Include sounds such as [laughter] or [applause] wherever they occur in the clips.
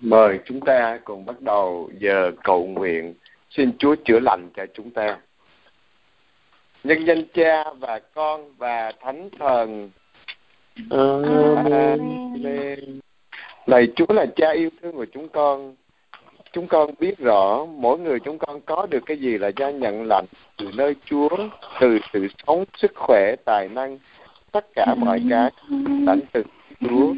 Mời chúng ta cùng bắt đầu giờ cầu nguyện xin Chúa chữa lành cho chúng ta. Nhân danh Cha và Con và Thánh Thần. Amen. Lạy Chúa là Cha yêu thương của chúng con. Chúng con biết rõ mỗi người chúng con có được cái gì là do nhận lành từ nơi Chúa, từ sự sống, sức khỏe, tài năng, tất cả mọi cái lãnh từ Chúa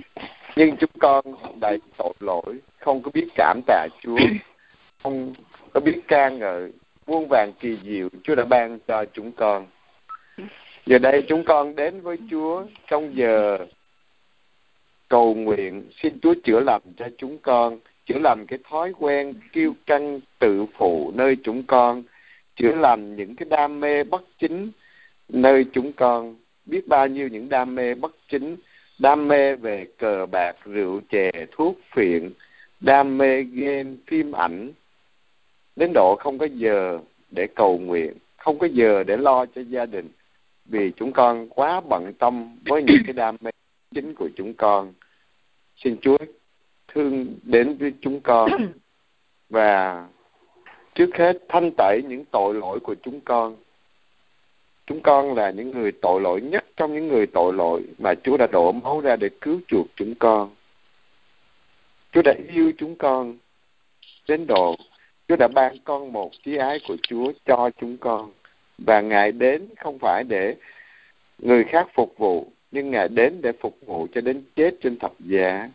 nhưng chúng con đầy tội lỗi không có biết cảm tạ Chúa [coughs] không có biết ca ngợi muôn vàng kỳ diệu Chúa đã ban cho chúng con. Giờ đây chúng con đến với Chúa trong giờ cầu nguyện. Xin Chúa chữa lành cho chúng con chữa lành cái thói quen kiêu căng tự phụ nơi chúng con chữa lành những cái đam mê bất chính nơi chúng con. Biết bao nhiêu những đam mê bất chính đam mê về cờ bạc rượu chè thuốc phiện đam mê game phim ảnh. Đến độ không có giờ để cầu nguyện không có giờ để lo cho gia đình vì chúng con quá bận tâm với những cái đam mê chính của chúng con. Xin chúa thương đến với chúng con. [coughs] Và trước hết thanh tẩy những tội lỗi của chúng con Chúng con là những người tội lỗi nhất trong những người tội lỗi mà Chúa đã đổ máu ra để cứu chuộc chúng con. Chúa đã yêu chúng con đến độ Chúa đã ban con một chí ái của Chúa cho chúng con. Và Ngài đến không phải để người khác phục vụ, nhưng Ngài đến để phục vụ cho đến chết trên thập giá.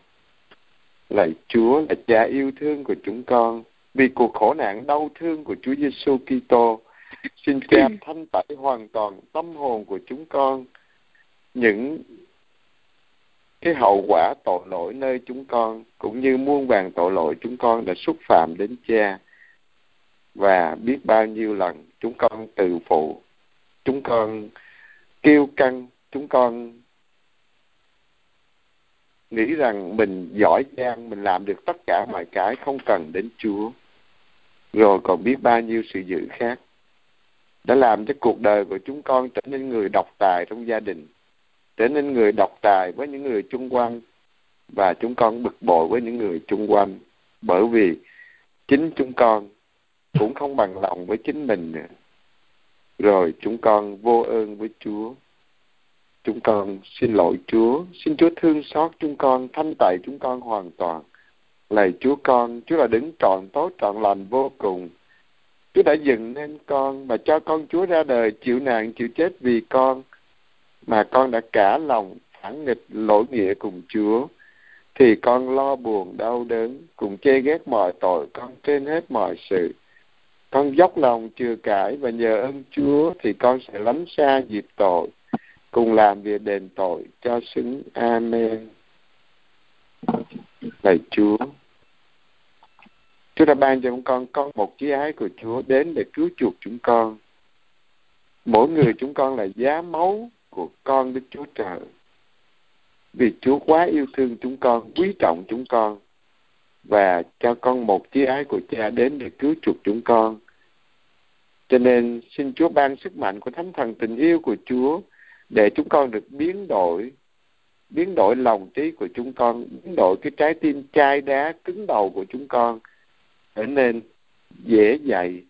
Lạy Chúa là cha yêu thương của chúng con. Vì cuộc khổ nạn đau thương của Chúa Giêsu Kitô, Xin [coughs] cha thanh tẩy hoàn toàn tâm hồn của chúng con. Những cái hậu quả tội lỗi nơi chúng con cũng như muôn vàng tội lỗi chúng con đã xúc phạm đến cha. Và biết bao nhiêu lần chúng con từ phụ chúng con kêu căng chúng con nghĩ rằng mình giỏi giang mình làm được tất cả mọi cái không cần đến chúa. Rồi còn biết bao nhiêu sự dữ khác đã làm cho cuộc đời của chúng con trở nên người độc tài trong gia đình, trở nên người độc tài với những người chung quanh, và chúng con bực bội với những người chung quanh. Bởi vì chính chúng con cũng không bằng lòng với chính mình nữa. Rồi chúng con vô ơn với Chúa. Chúng con xin lỗi Chúa. Xin Chúa thương xót chúng con, thanh tẩy chúng con hoàn toàn. Lạy Chúa con, Chúa là đứng trọn tốt, trọn lành, vô cùng. Chúa đã dựng nên con và cho con Chúa ra đời, chịu nạn, chịu chết vì con, mà con đã cả lòng phản nghịch lỗi nghĩa cùng Chúa. Thì con lo buồn, đau đớn, cùng chê ghét mọi tội, con trên hết mọi sự. Con dốc lòng chừa cãi và nhờ ơn Chúa, thì con sẽ lánh xa dịp tội, cùng làm việc đền tội cho xứng. Amen. Lạy Chúa. Chúa đã ban cho chúng con có một chí ái của Chúa đến để cứu chuộc chúng con. Mỗi người chúng con là giá máu của con Đức Chúa Trời. Vì Chúa quá yêu thương chúng con, quý trọng chúng con và cho con một chí ái của Cha đến để cứu chuộc chúng con. Cho nên xin Chúa ban sức mạnh của Thánh Thần tình yêu của Chúa để chúng con được biến đổi biến đổi lòng trí của chúng con, biến đổi cái trái tim chai đá cứng đầu của chúng con trở nên dễ dạy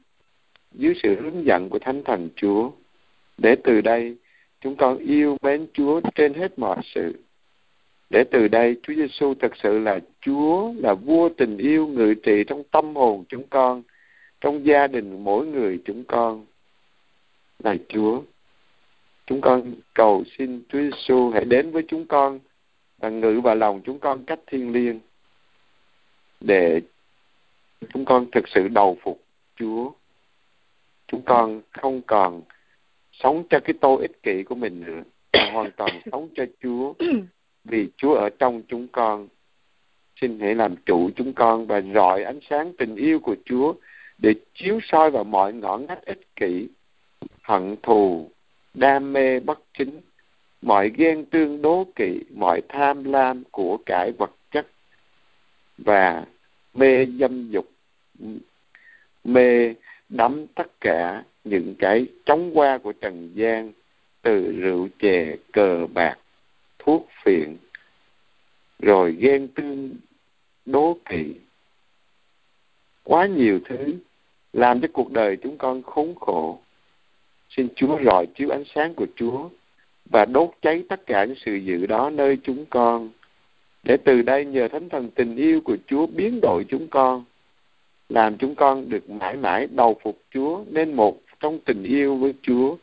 dưới sự hướng dẫn của Thánh Thần Chúa. Để từ đây chúng con yêu mến Chúa trên hết mọi sự. Để từ đây Chúa Giêsu thật sự là Chúa, là vua tình yêu ngự trị trong tâm hồn chúng con, trong gia đình mỗi người chúng con. Là Chúa, chúng con cầu xin Chúa Giêsu hãy đến với chúng con và ngự vào lòng chúng con cách thiêng liêng để chúng con thực sự đầu phục Chúa. Chúng con không còn sống cho cái tôi ích kỷ của mình nữa, mà hoàn toàn [coughs] sống cho Chúa. Vì Chúa ở trong chúng con. Xin hãy làm chủ chúng con và rọi ánh sáng tình yêu của Chúa để chiếu soi vào mọi ngõ ngách ích kỷ, hận thù, đam mê bất chính, mọi ghen tương đố kỵ, mọi tham lam của cải vật chất và mê dâm dục mê đắm tất cả những cái chóng qua của trần gian, từ rượu chè, cờ bạc, thuốc phiện, rồi ghen tương, đố kỵ. Quá nhiều thứ làm cho cuộc đời chúng con khốn khổ. Xin chúa rọi chiếu ánh sáng của chúa và đốt cháy tất cả những sự dự đó nơi chúng con, để từ đây nhờ thánh thần tình yêu của chúa biến đổi chúng con làm chúng con được mãi mãi đầu phục chúa nên một trong tình yêu với chúa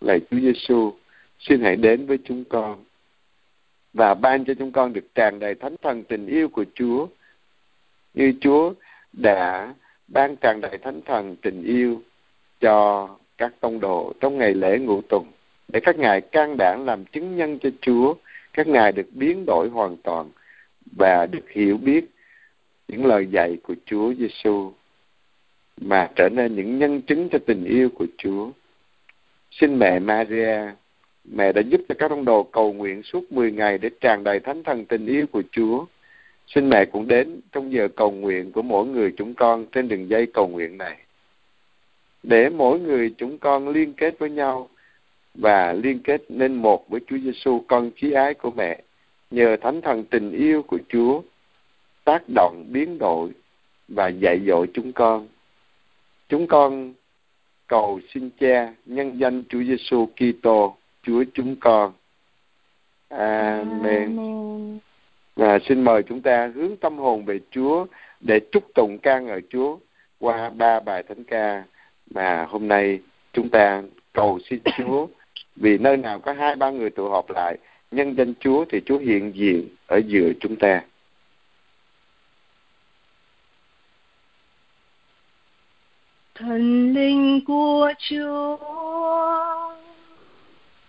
là chúa giêsu xin hãy đến với chúng con và ban cho chúng con được tràn đầy thánh thần tình yêu của chúa. Như chúa đã ban tràn đầy thánh thần tình yêu cho các tông đồ trong ngày lễ ngũ tuần để các ngài can đảm làm chứng nhân cho Chúa, các ngài được biến đổi hoàn toàn và được hiểu biết những lời dạy của Chúa Giêsu mà trở nên những nhân chứng cho tình yêu của Chúa. Xin mẹ Maria, mẹ đã giúp cho các ông đồ cầu nguyện suốt 10 ngày để tràn đầy thánh thần tình yêu của Chúa. Xin mẹ cũng đến trong giờ cầu nguyện của mỗi người chúng con trên đường dây cầu nguyện này. Để mỗi người chúng con liên kết với nhau và liên kết nên một với Chúa Giêsu con chí ái của mẹ nhờ thánh thần tình yêu của Chúa tác động biến đổi và dạy dỗ chúng con. Chúng con cầu xin Cha nhân danh Chúa Giêsu Kitô, Chúa chúng con. Amen. Amen. Và xin mời chúng ta hướng tâm hồn về Chúa để chúc tụng ca ngợi Chúa qua ba bài thánh ca mà hôm nay chúng ta cầu xin [coughs] Chúa vì nơi nào có hai ba người tụ họp lại nhân danh Chúa thì Chúa hiện diện ở giữa chúng ta. Thần linh của Chúa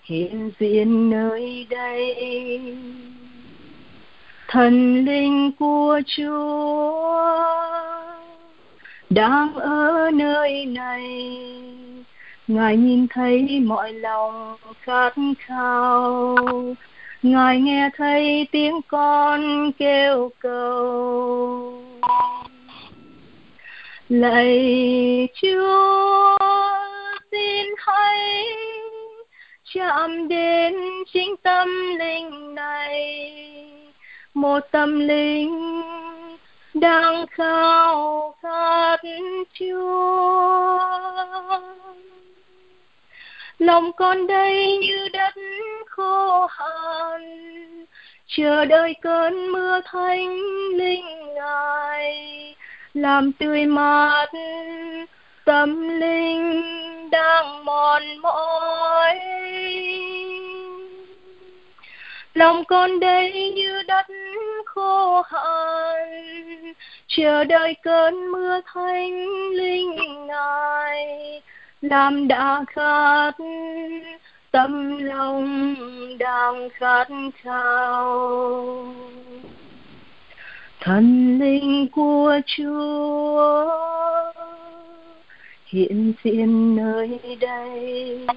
hiện diện nơi đây. Thần linh của Chúa đang ở nơi này. Ngài nhìn thấy mọi lòng khát khao. Ngài nghe thấy tiếng con kêu cầu lạy chúa, xin hãy chạm đến chính tâm linh này, một tâm linh đang khao khát chúa. Lòng con đây như đất khô hạn, chờ đợi cơn mưa thánh linh ngài làm tươi mát tâm linh đang mòn mỏi. Lòng con đây như đất khô hạn, chờ đợi cơn mưa thánh linh ngài. Làm đã khát tâm lòng đang khát khao thần linh của chúa hiện diện nơi đây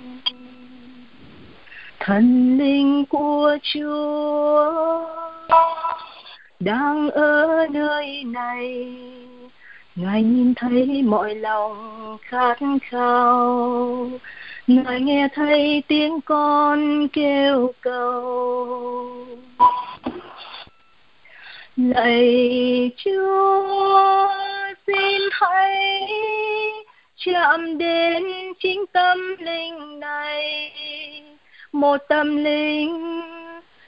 thần linh của chúa đang ở nơi này ngài nhìn thấy mọi lòng khát khao ngài nghe thấy tiếng con kêu cầu lạy chúa, xin hãy chạm đến chính tâm linh này, một tâm linh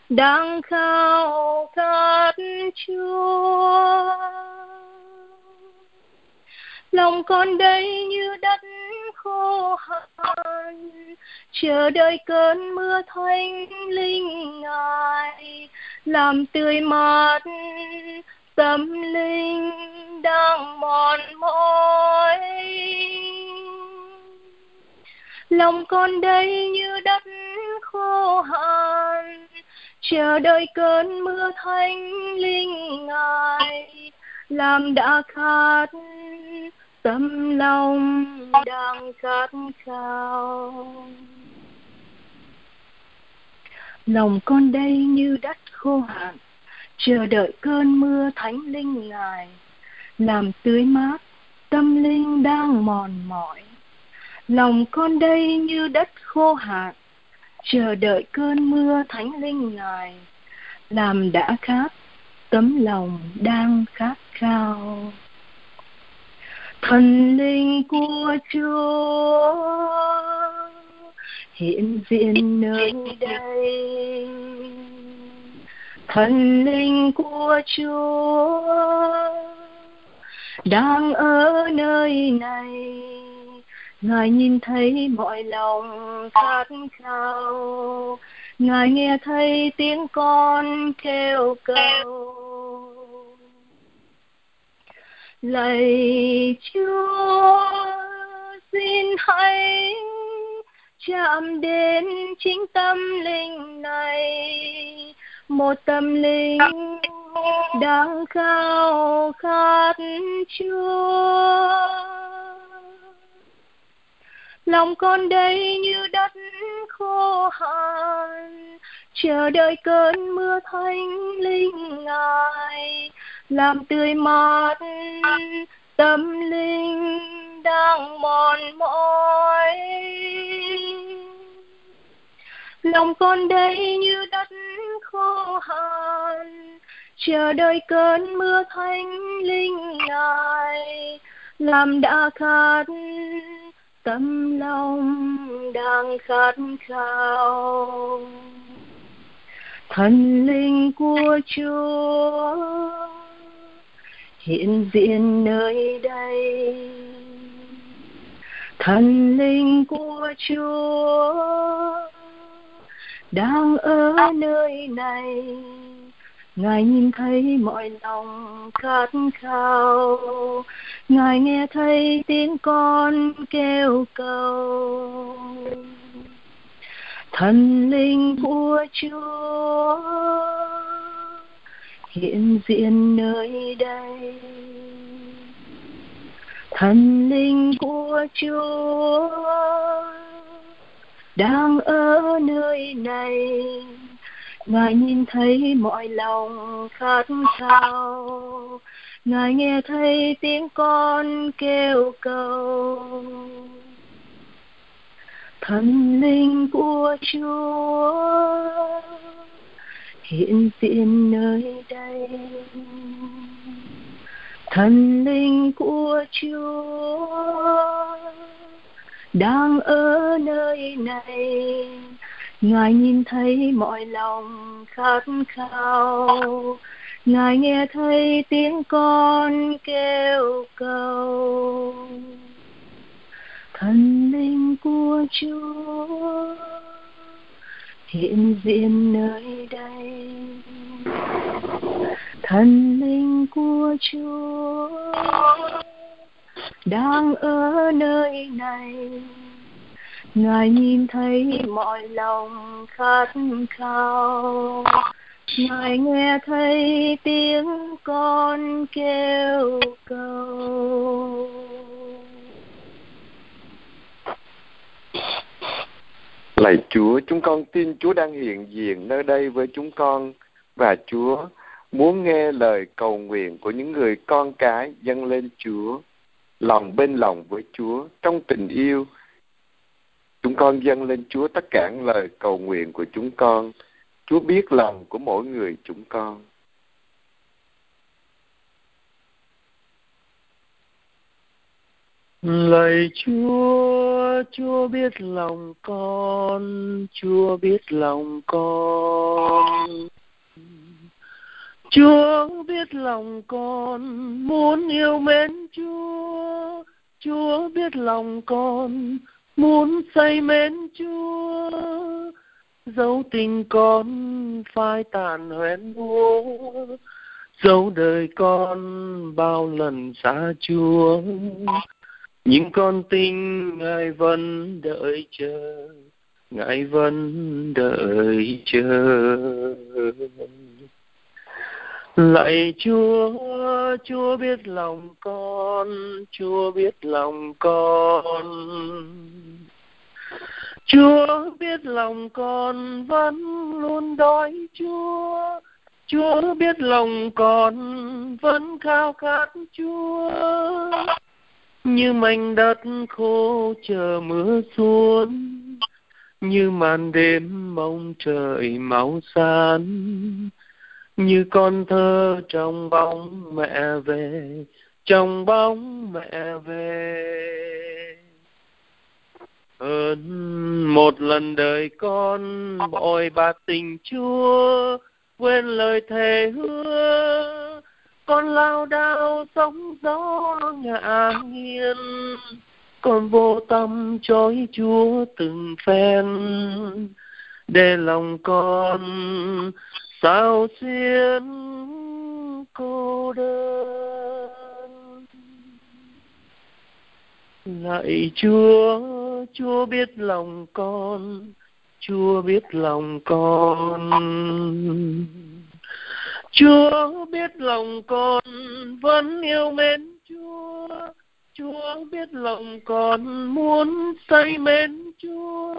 đang khao khát chúa. Lòng con đây như đất khô hạn. Chờ đợi cơn mưa thanh linh ngài, làm tươi mát tâm linh đang mòn mỏi. Lòng con đây như đất khô hạn, chờ đợi cơn mưa thanh linh ngài, làm đã khát tâm lòng đang khát khao. Lòng con đây như đất khô hạn, chờ đợi cơn mưa thánh linh ngài. Làm tưới mát, tâm linh đang mòn mỏi. Lòng con đây như đất khô hạn, chờ đợi cơn mưa thánh linh ngài. Làm đã khát, tấm lòng đang khát khao thần linh của chúa hiện diện nơi đây. Thần linh của chúa đang ở nơi này. Ngài nhìn thấy mọi lòng khát khao. Ngài nghe thấy tiếng con kêu cầu lạy chúa xin hãy chạm đến chính tâm linh này. Một tâm linh đang khao khát chúa. Lòng con đây như đất khô hạn, chờ đợi cơn mưa thánh linh ngài làm tươi mát tâm linh đang mòn mỏi. Lòng con đây như đất khô hạn, chờ đợi cơn mưa thánh linh ngài. Làm đã khát tâm lòng đang khát khao. Thần linh của chúa hiện diện nơi đây. Thần linh của chúa đang ở nơi này. Ngài nhìn thấy mọi lòng khát khao. Ngài nghe thấy tiếng con kêu cầu. Thần linh của chúa hiện diện nơi đây. Thần linh của chúa đang ở nơi này. Ngài nhìn thấy mọi lòng khát khao. Ngài nghe thấy tiếng con kêu cầu. Thần linh của chúa hiện diện nơi đây. Thần linh của chúa đang ở nơi này. Ngài nhìn thấy mọi lòng khát khao. Ngài nghe thấy tiếng con kêu cầu. Thần linh của chúa hiện diện nơi đây. Thần linh của chúa đang ở nơi này. Ngài nhìn thấy mọi lòng khát khao. Ngài nghe thấy tiếng con kêu cầu. Lạy Chúa, chúng con tin Chúa đang hiện diện nơi đây với chúng con và Chúa muốn nghe lời cầu nguyện của những người con cái dâng lên Chúa, lòng bên lòng với Chúa trong tình yêu. Chúng con dâng lên Chúa tất cả lời cầu nguyện của chúng con. Chúa biết lòng của mỗi người chúng con. Lạy Chúa, Chúa biết lòng con, Chúa biết lòng con. Chúa biết lòng con, muốn yêu mến Chúa. Chúa biết lòng con, muốn say mến Chúa. Dấu tình con phai tàn hoen vô, dấu đời con bao lần xa Chúa những con tinh ngài vẫn đợi chờ, ngài vẫn đợi chờ. Lạy chúa chúa biết lòng con, chúa biết lòng con. Chúa biết lòng con vẫn luôn đói chúa. Chúa biết lòng con vẫn khao khát chúa như mảnh đất khô chờ mưa xuống, như màn đêm mong trời máu san, như con thơ trong bóng mẹ về, trong bóng mẹ về. Hơn một lần đời con bội bạc tình chúa, quên lời thề hứa con lao đao sóng gió ngã nghiêng, con vô tâm trói chúa từng phen. Để lòng con sao xuyên cô đơn. Lạy chúa chúa biết lòng con, chúa biết lòng con chúa biết lòng con vẫn yêu mến chúa. Chúa biết lòng con muốn say mến chúa.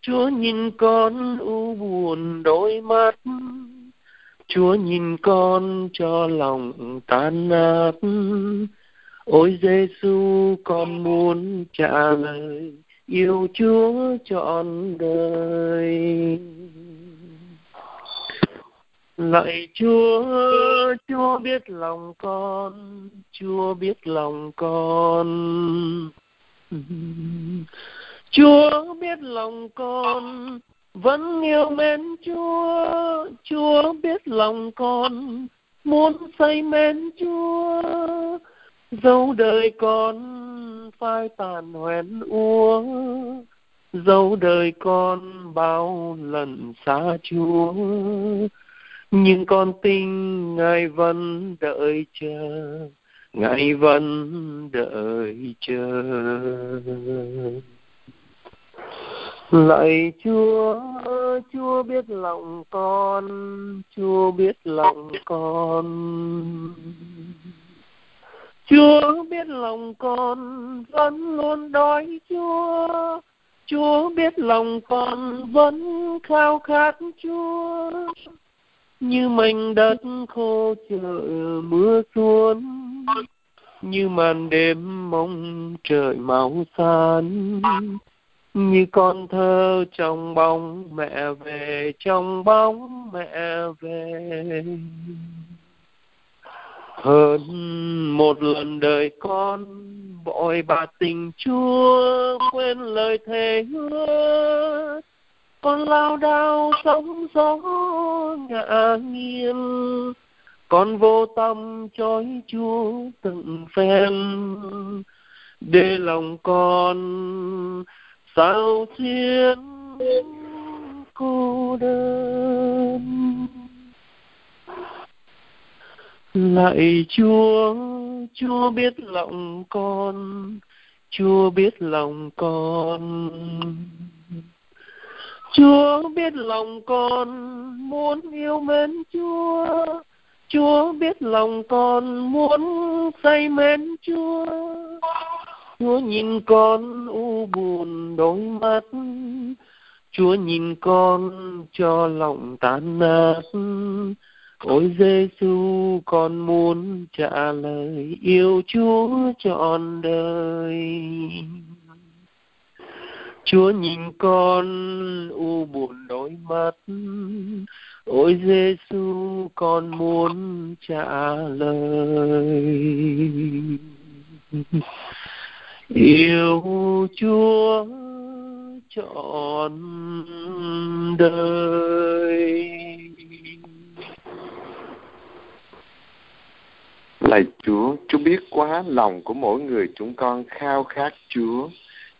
Chúa nhìn con u buồn đôi mắt. Chúa nhìn con cho lòng tan nát. Ôi giêsu con muốn trả lời yêu chúa trọn đời lạy chúa chúa biết lòng con, chúa biết lòng con. Chúa biết lòng con, vẫn yêu mến chúa. Chúa biết lòng con, muốn say mến chúa. Dẫu đời con phai tàn hoen úa. Dẫu đời con bao lần xa chúa nhưng con tin ngài vẫn đợi chờ. Ngài vẫn đợi chờ. Lạy chúa chúa biết lòng con, chúa biết lòng con. Chúa biết lòng con, vẫn luôn đói chúa. Chúa biết lòng con, vẫn khao khát chúa như mảnh đất khô chờ mưa xuống như màn đêm mong trời máu san, như con thơ trong bóng mẹ về, trong bóng mẹ về. Hơn một lần đời con, bội bà tình chúa quên lời thề hứa con lao đao sóng gió ngã nghiêng, con vô tâm trói chúa từng phen. Để lòng con sao xuyên cô đơn. Lạy chúa chúa biết lòng con, chúa biết lòng con. Chúa biết lòng con muốn yêu mến Chúa. Chúa biết lòng con muốn say mến Chúa. Chúa nhìn con u buồn đôi mắt. Chúa nhìn con cho lòng tan nát. Ôi Giêsu con muốn trả lời yêu Chúa trọn đời. Chúa nhìn con u buồn đôi mắt Ôi Giêsu con muốn trả lời. Yêu Chúa trọn đời. Lạy Chúa, Chúa biết quá lòng của mỗi người chúng con khao khát Chúa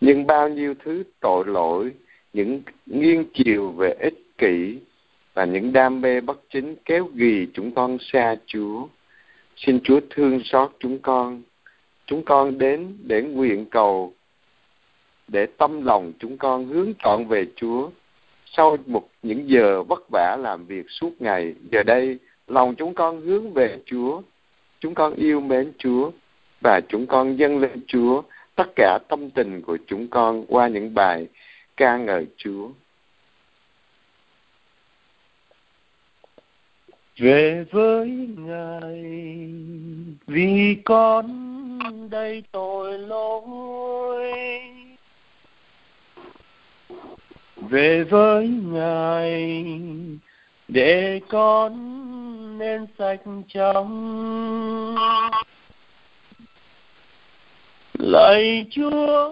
nhưng bao nhiêu thứ tội lỗi những nghiêng chiều về ích kỷ và những đam mê bất chính kéo ghì chúng con xa Chúa. Xin Chúa thương xót chúng con. Chúng con đến để nguyện cầu để tâm lòng chúng con hướng trọn về Chúa. Sau một những giờ vất vả làm việc suốt ngày, giờ đây lòng chúng con hướng về Chúa. Chúng con yêu mến Chúa và chúng con dâng lên Chúa tất cả tâm tình của chúng con qua những bài ca ngợi Chúa. Về với Ngài, vì con đây tội lỗi. Về với Ngài, để con nên sạch trong lạy chúa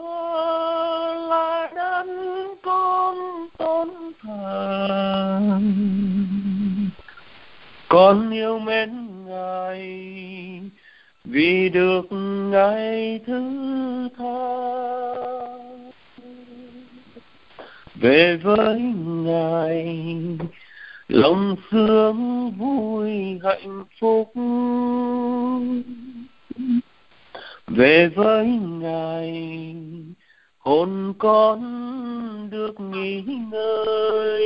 là đấng con tôn thờ. Con yêu mến ngài vì được ngài thứ tha. Về với ngài, lòng sướng vui hạnh phúc về với ngài, hồn con được nghỉ ngơi.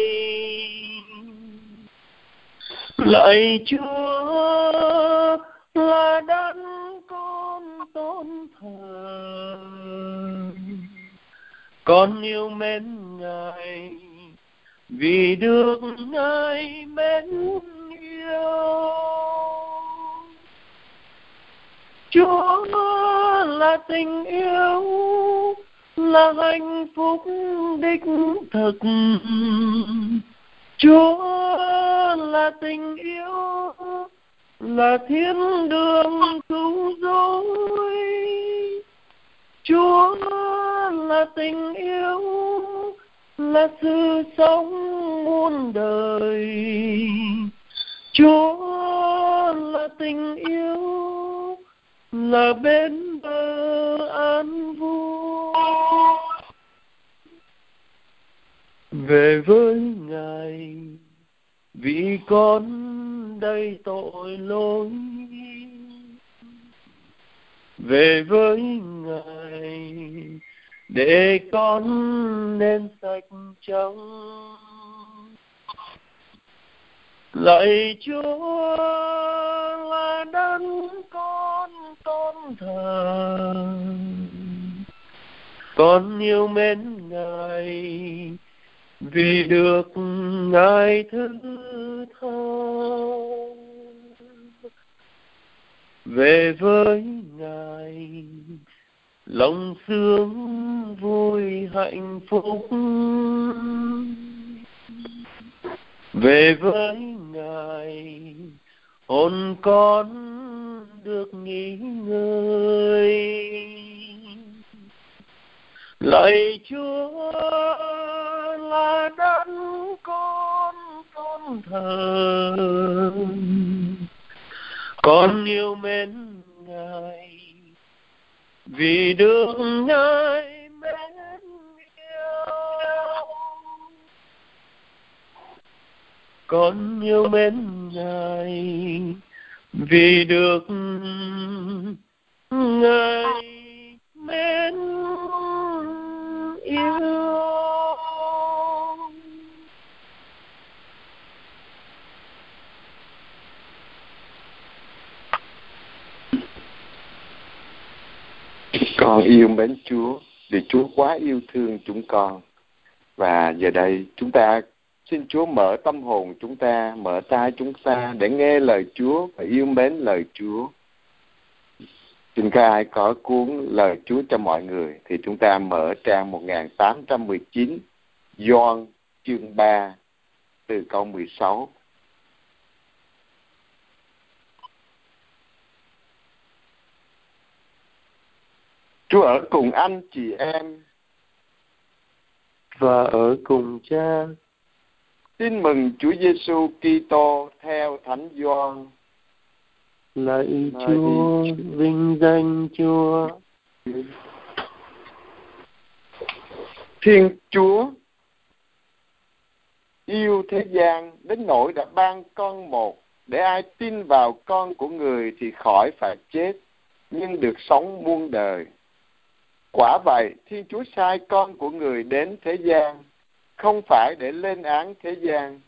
Lạy chúa là đấng con tôn thờ. Con yêu mến ngài, vì được ngài mến yêu chúa là tình yêu, là hạnh phúc đích thực. Chúa là tình yêu, là thiên đường cứu rỗi. Chúa là tình yêu, là sự sống muôn đời. Chúa là tình yêu là bên bờ an vui. Về với ngài, vì con đầy tội lỗi. Về với ngài, để con nên sạch trong lạy chúa là đấng con tôn thờ. Con yêu mến ngài vì được ngài thứ tha về với ngài, lòng sướng vui hạnh phúc về với ngài, hồn con được nghỉ ngơi. Lạy chúa là đấng con tôn thờ. Con yêu mến ngài vì được ngài con yêu mến ngài, vì được ngài mến yêu. Con yêu mến Chúa, vì Chúa quá yêu thương chúng con. Và giờ đây chúng ta xin Chúa mở tâm hồn chúng ta, mở tai chúng ta để nghe lời Chúa và yêu mến lời Chúa. Xin các ai có cuốn lời Chúa cho mọi người thì chúng ta mở trang 1819 Gioan chương 3 từ câu 16 Chúa ở cùng anh, chị em. Và ở cùng cha. Tin mừng Chúa Giêsu Kitô theo Thánh Gioan. Lạy Chúa, vinh danh Chúa. Thiên Chúa yêu thế gian đến nỗi đã ban con một để ai tin vào con của người thì khỏi phải chết nhưng được sống muôn đời Quả vậy, Thiên Chúa sai con của người đến thế gian, không phải để lên án thế gian,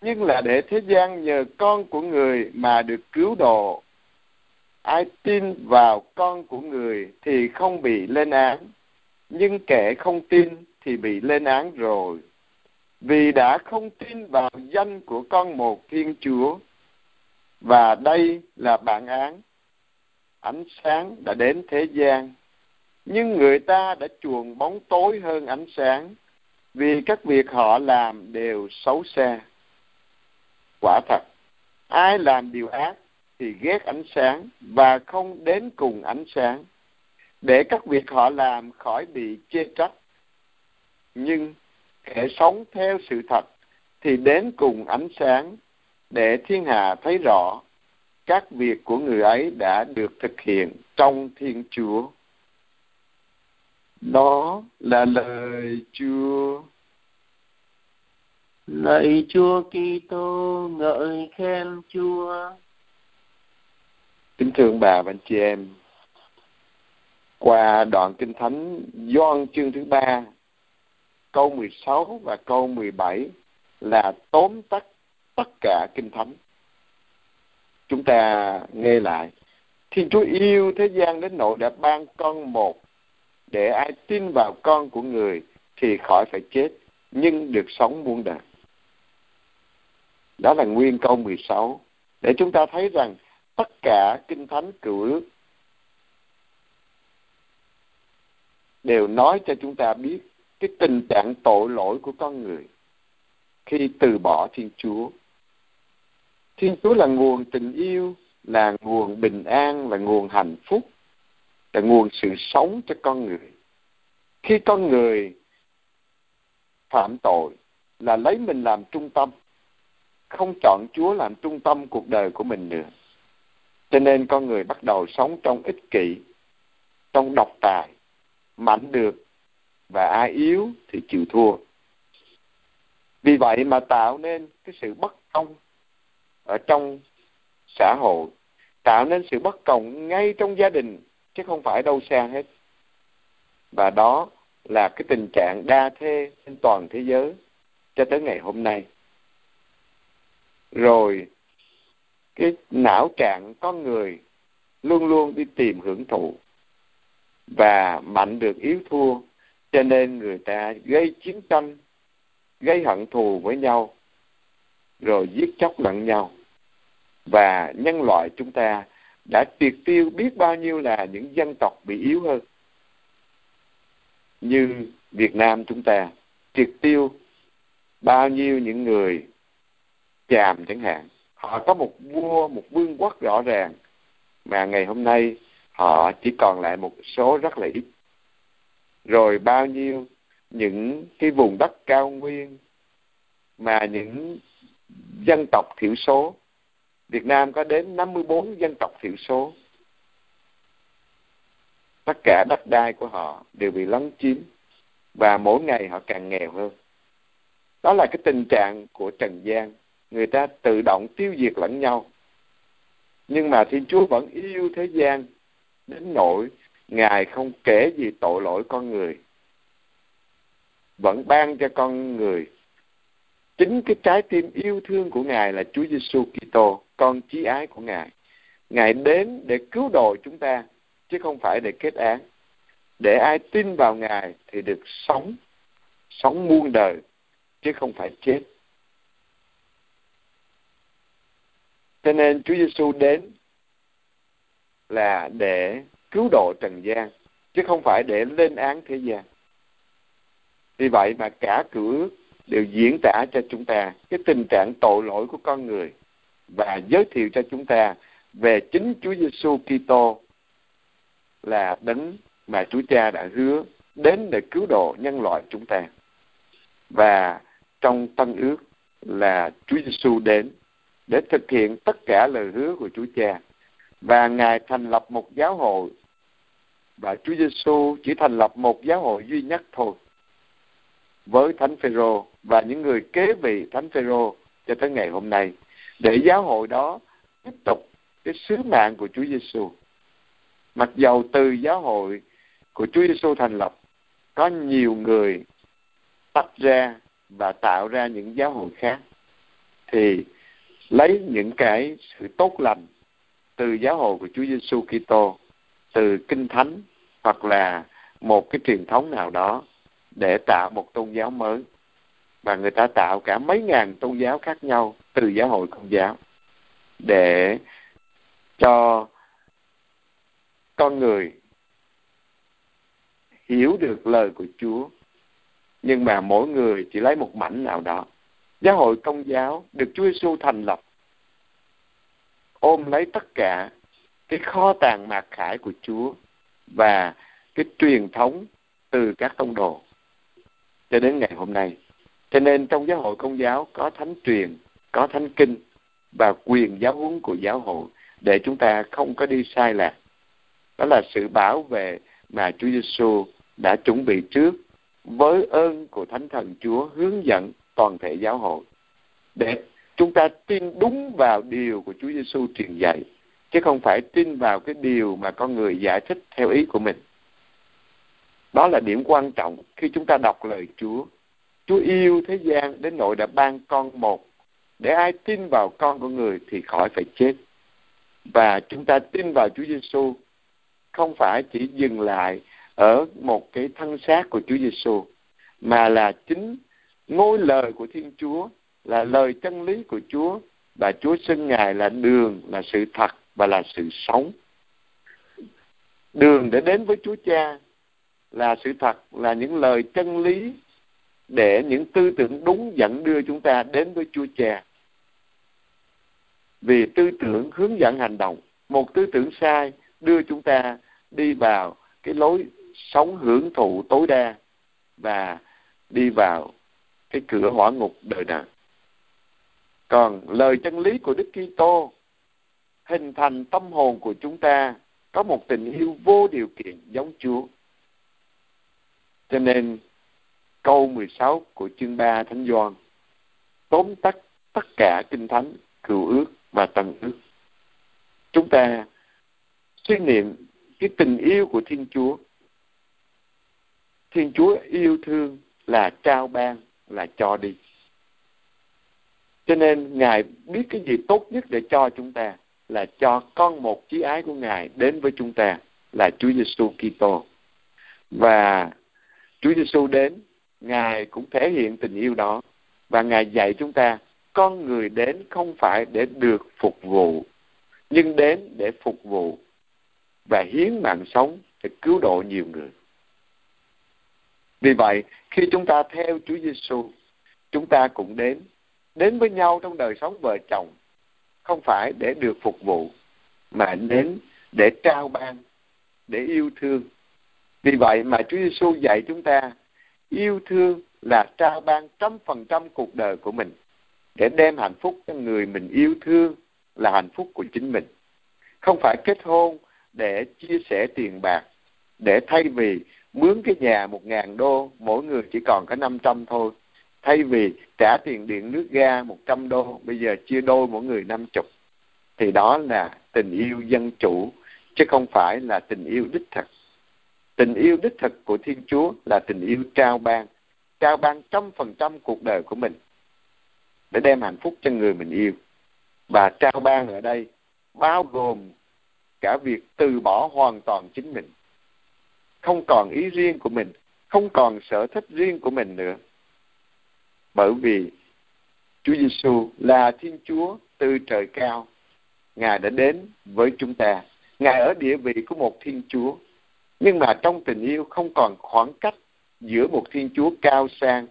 nhưng là để thế gian nhờ con của người mà được cứu độ. Ai tin vào con của người thì không bị lên án, nhưng kẻ không tin thì bị lên án rồi. Vì đã không tin vào danh của con một Thiên Chúa. Và đây là bản án. Ánh sáng đã đến thế gian nhưng người ta đã chuộng bóng tối hơn ánh sáng vì các việc họ làm đều xấu xa. Quả thật, ai làm điều ác thì ghét ánh sáng và không đến cùng ánh sáng. Để các việc họ làm khỏi bị chê trách, nhưng kẻ sống theo sự thật thì đến cùng ánh sáng. Để thiên hạ thấy rõ, các việc của người ấy đã được thực hiện trong thiên chúa đó là lời chúa. Lạy chúa kitô ngợi khen chúa. Kính thương bà và anh chị em, qua đoạn kinh thánh Gioan chương thứ ba, câu 16 và câu 17 là tóm tắt tất cả kinh thánh. Chúng ta nghe lại. Thiên chúa yêu thế gian đến nỗi đã ban con một để ai tin vào con của người thì khỏi phải chết nhưng được sống muôn đời. Đó là nguyên câu 16 để chúng ta thấy rằng tất cả kinh thánh cựu ước đều nói cho chúng ta biết cái tình trạng tội lỗi của con người khi từ bỏ Thiên Chúa. Thiên Chúa là nguồn tình yêu, là nguồn bình an, là nguồn hạnh phúc, là nguồn sự sống cho con người. Khi con người phạm tội là lấy mình làm trung tâm, không chọn Chúa làm trung tâm cuộc đời của mình nữa. Cho nên con người bắt đầu sống trong ích kỷ, trong độc tài, mạnh được và ai yếu thì chịu thua. Vì vậy mà tạo nên cái sự bất công ở trong xã hội, tạo nên sự bất công ngay trong gia đình chứ không phải đâu xa hết. Và đó là cái tình trạng đa thê trên toàn thế giới cho tới ngày hôm nay. Rồi, cái não trạng con người luôn luôn đi tìm hưởng thụ và mạnh được yếu thua, cho nên người ta gây chiến tranh, gây hận thù với nhau, rồi giết chóc lẫn nhau và nhân loại chúng ta đã triệt tiêu biết bao nhiêu là những dân tộc bị yếu hơn. Như Việt Nam chúng ta triệt tiêu bao nhiêu những người chàm chẳng hạn. Họ có một vua, một vương quốc rõ ràng, mà ngày hôm nay họ chỉ còn lại một số rất là ít. Rồi bao nhiêu những cái vùng đất cao nguyên mà những dân tộc thiểu số Việt Nam có đến 54 dân tộc thiểu số. Tất cả đất đai của họ đều bị lấn chiếm và mỗi ngày họ càng nghèo hơn. Đó là cái tình trạng của trần gian. Người ta tự động tiêu diệt lẫn nhau. Nhưng mà thiên chúa vẫn yêu thế gian đến nỗi ngài không kể gì tội lỗi con người vẫn ban cho con người. Chính cái trái tim yêu thương của ngài là Chúa Giêsu Kitô, con chí ái của ngài. Ngài đến để cứu độ chúng ta chứ không phải để kết án. Để ai tin vào ngài thì được sống, sống muôn đời chứ không phải chết. Cho nên Chúa Giêsu đến là để cứu độ trần gian chứ không phải để lên án thế gian. Vì vậy mà cả cửa đều diễn tả cho chúng ta cái tình trạng tội lỗi của con người và giới thiệu cho chúng ta về chính Chúa Giêsu Kitô là đấng mà Chúa Cha đã hứa đến để cứu độ nhân loại chúng ta. Và trong Tân ước là Chúa Giêsu đến để thực hiện tất cả lời hứa của Chúa Cha và ngài thành lập một giáo hội và Chúa Giêsu chỉ thành lập một giáo hội duy nhất thôi với thánh phêrô và những người kế vị thánh phêrô cho tới ngày hôm nay để giáo hội đó tiếp tục cái sứ mạng của Chúa Giêsu. Mặc dầu từ giáo hội của Chúa Giêsu thành lập có nhiều người tách ra và tạo ra những giáo hội khác thì lấy những cái sự tốt lành từ giáo hội của Chúa Giêsu Kitô, từ kinh thánh hoặc là một cái truyền thống nào đó để tạo một tôn giáo mới và người ta tạo cả mấy ngàn tôn giáo khác nhau từ giáo hội công giáo để cho con người hiểu được lời của Chúa nhưng mà mỗi người chỉ lấy một mảnh nào đó giáo hội công giáo được Chúa Giêsu thành lập, ôm lấy tất cả cái kho tàng mạc khải của Chúa và cái truyền thống từ các tông đồ cho đến ngày hôm nay. Cho nên trong giáo hội công giáo có thánh truyền, có thánh kinh và quyền giáo huấn của giáo hội để chúng ta không có đi sai lạc. Đó là sự bảo vệ mà Chúa Giêsu đã chuẩn bị trước với ơn của Thánh Thần Chúa hướng dẫn toàn thể giáo hội để chúng ta tin đúng vào điều của Chúa Giêsu truyền dạy chứ không phải tin vào cái điều mà con người giải thích theo ý của mình. Đó là điểm quan trọng khi chúng ta đọc lời Chúa. Chúa yêu thế gian đến nỗi đã ban con một để ai tin vào con của người thì khỏi phải chết. Và chúng ta tin vào Chúa Giêsu không phải chỉ dừng lại ở một cái thân xác của Chúa Giêsu mà là chính ngôi lời của Thiên Chúa là lời chân lý của Chúa và Chúa xưng Ngài là đường, là sự thật và là sự sống. Đường để đến với Chúa Cha là sự thật, là những lời chân lý để những tư tưởng đúng dẫn đưa chúng ta đến với Chúa Cha. Vì tư tưởng hướng dẫn hành động, một tư tưởng sai đưa chúng ta đi vào cái lối sống hưởng thụ tối đa và đi vào cái cửa hỏa ngục đời đời. Còn lời chân lý của Đức Kitô hình thành tâm hồn của chúng ta có một tình yêu vô điều kiện giống Chúa. Cho nên câu 16 của chương 3 Thánh Gioan tóm tắt tất cả kinh thánh, cựu ước và tầng ước. Chúng ta suy niệm cái tình yêu của Thiên Chúa. Thiên Chúa yêu thương là trao ban, là cho đi. Cho nên Ngài biết cái gì tốt nhất để cho chúng ta là cho con một chí ái của Ngài đến với chúng ta là Chúa Giêsu Kitô. Và Chúa Giêsu đến, Ngài cũng thể hiện tình yêu đó và Ngài dạy chúng ta con người đến không phải để được phục vụ nhưng đến để phục vụ và hiến mạng sống để cứu độ nhiều người. Vì vậy, khi chúng ta theo Chúa Giêsu, chúng ta cũng đến đến với nhau trong đời sống vợ chồng không phải để được phục vụ mà đến để trao ban để yêu thương vì vậy mà Chúa Giêsu dạy chúng ta yêu thương là trao ban trăm phần trăm cuộc đời của mình, để đem hạnh phúc cho người mình yêu thương là hạnh phúc của chính mình. Không phải kết hôn để chia sẻ tiền bạc, để thay vì mướn cái nhà một ngàn đô, mỗi người chỉ còn có năm trăm thôi. Thay vì trả tiền điện nước ga một trăm đô, bây giờ chia đôi mỗi người năm chục. Thì đó là tình yêu dân chủ, chứ không phải là tình yêu đích thực tình yêu đích thực của thiên chúa là tình yêu trao ban trao ban trăm phần trăm cuộc đời của mình, để đem hạnh phúc cho người mình yêu. Và trao ban ở đây bao gồm cả việc từ bỏ hoàn toàn chính mình, không còn ý riêng của mình, không còn sở thích riêng của mình nữa. Bởi vì Chúa Giêsu là Thiên Chúa từ trời cao, Ngài đã đến với chúng ta. Ngài ở địa vị của một Thiên Chúa nhưng mà trong tình yêu không còn khoảng cách giữa một Thiên Chúa cao sang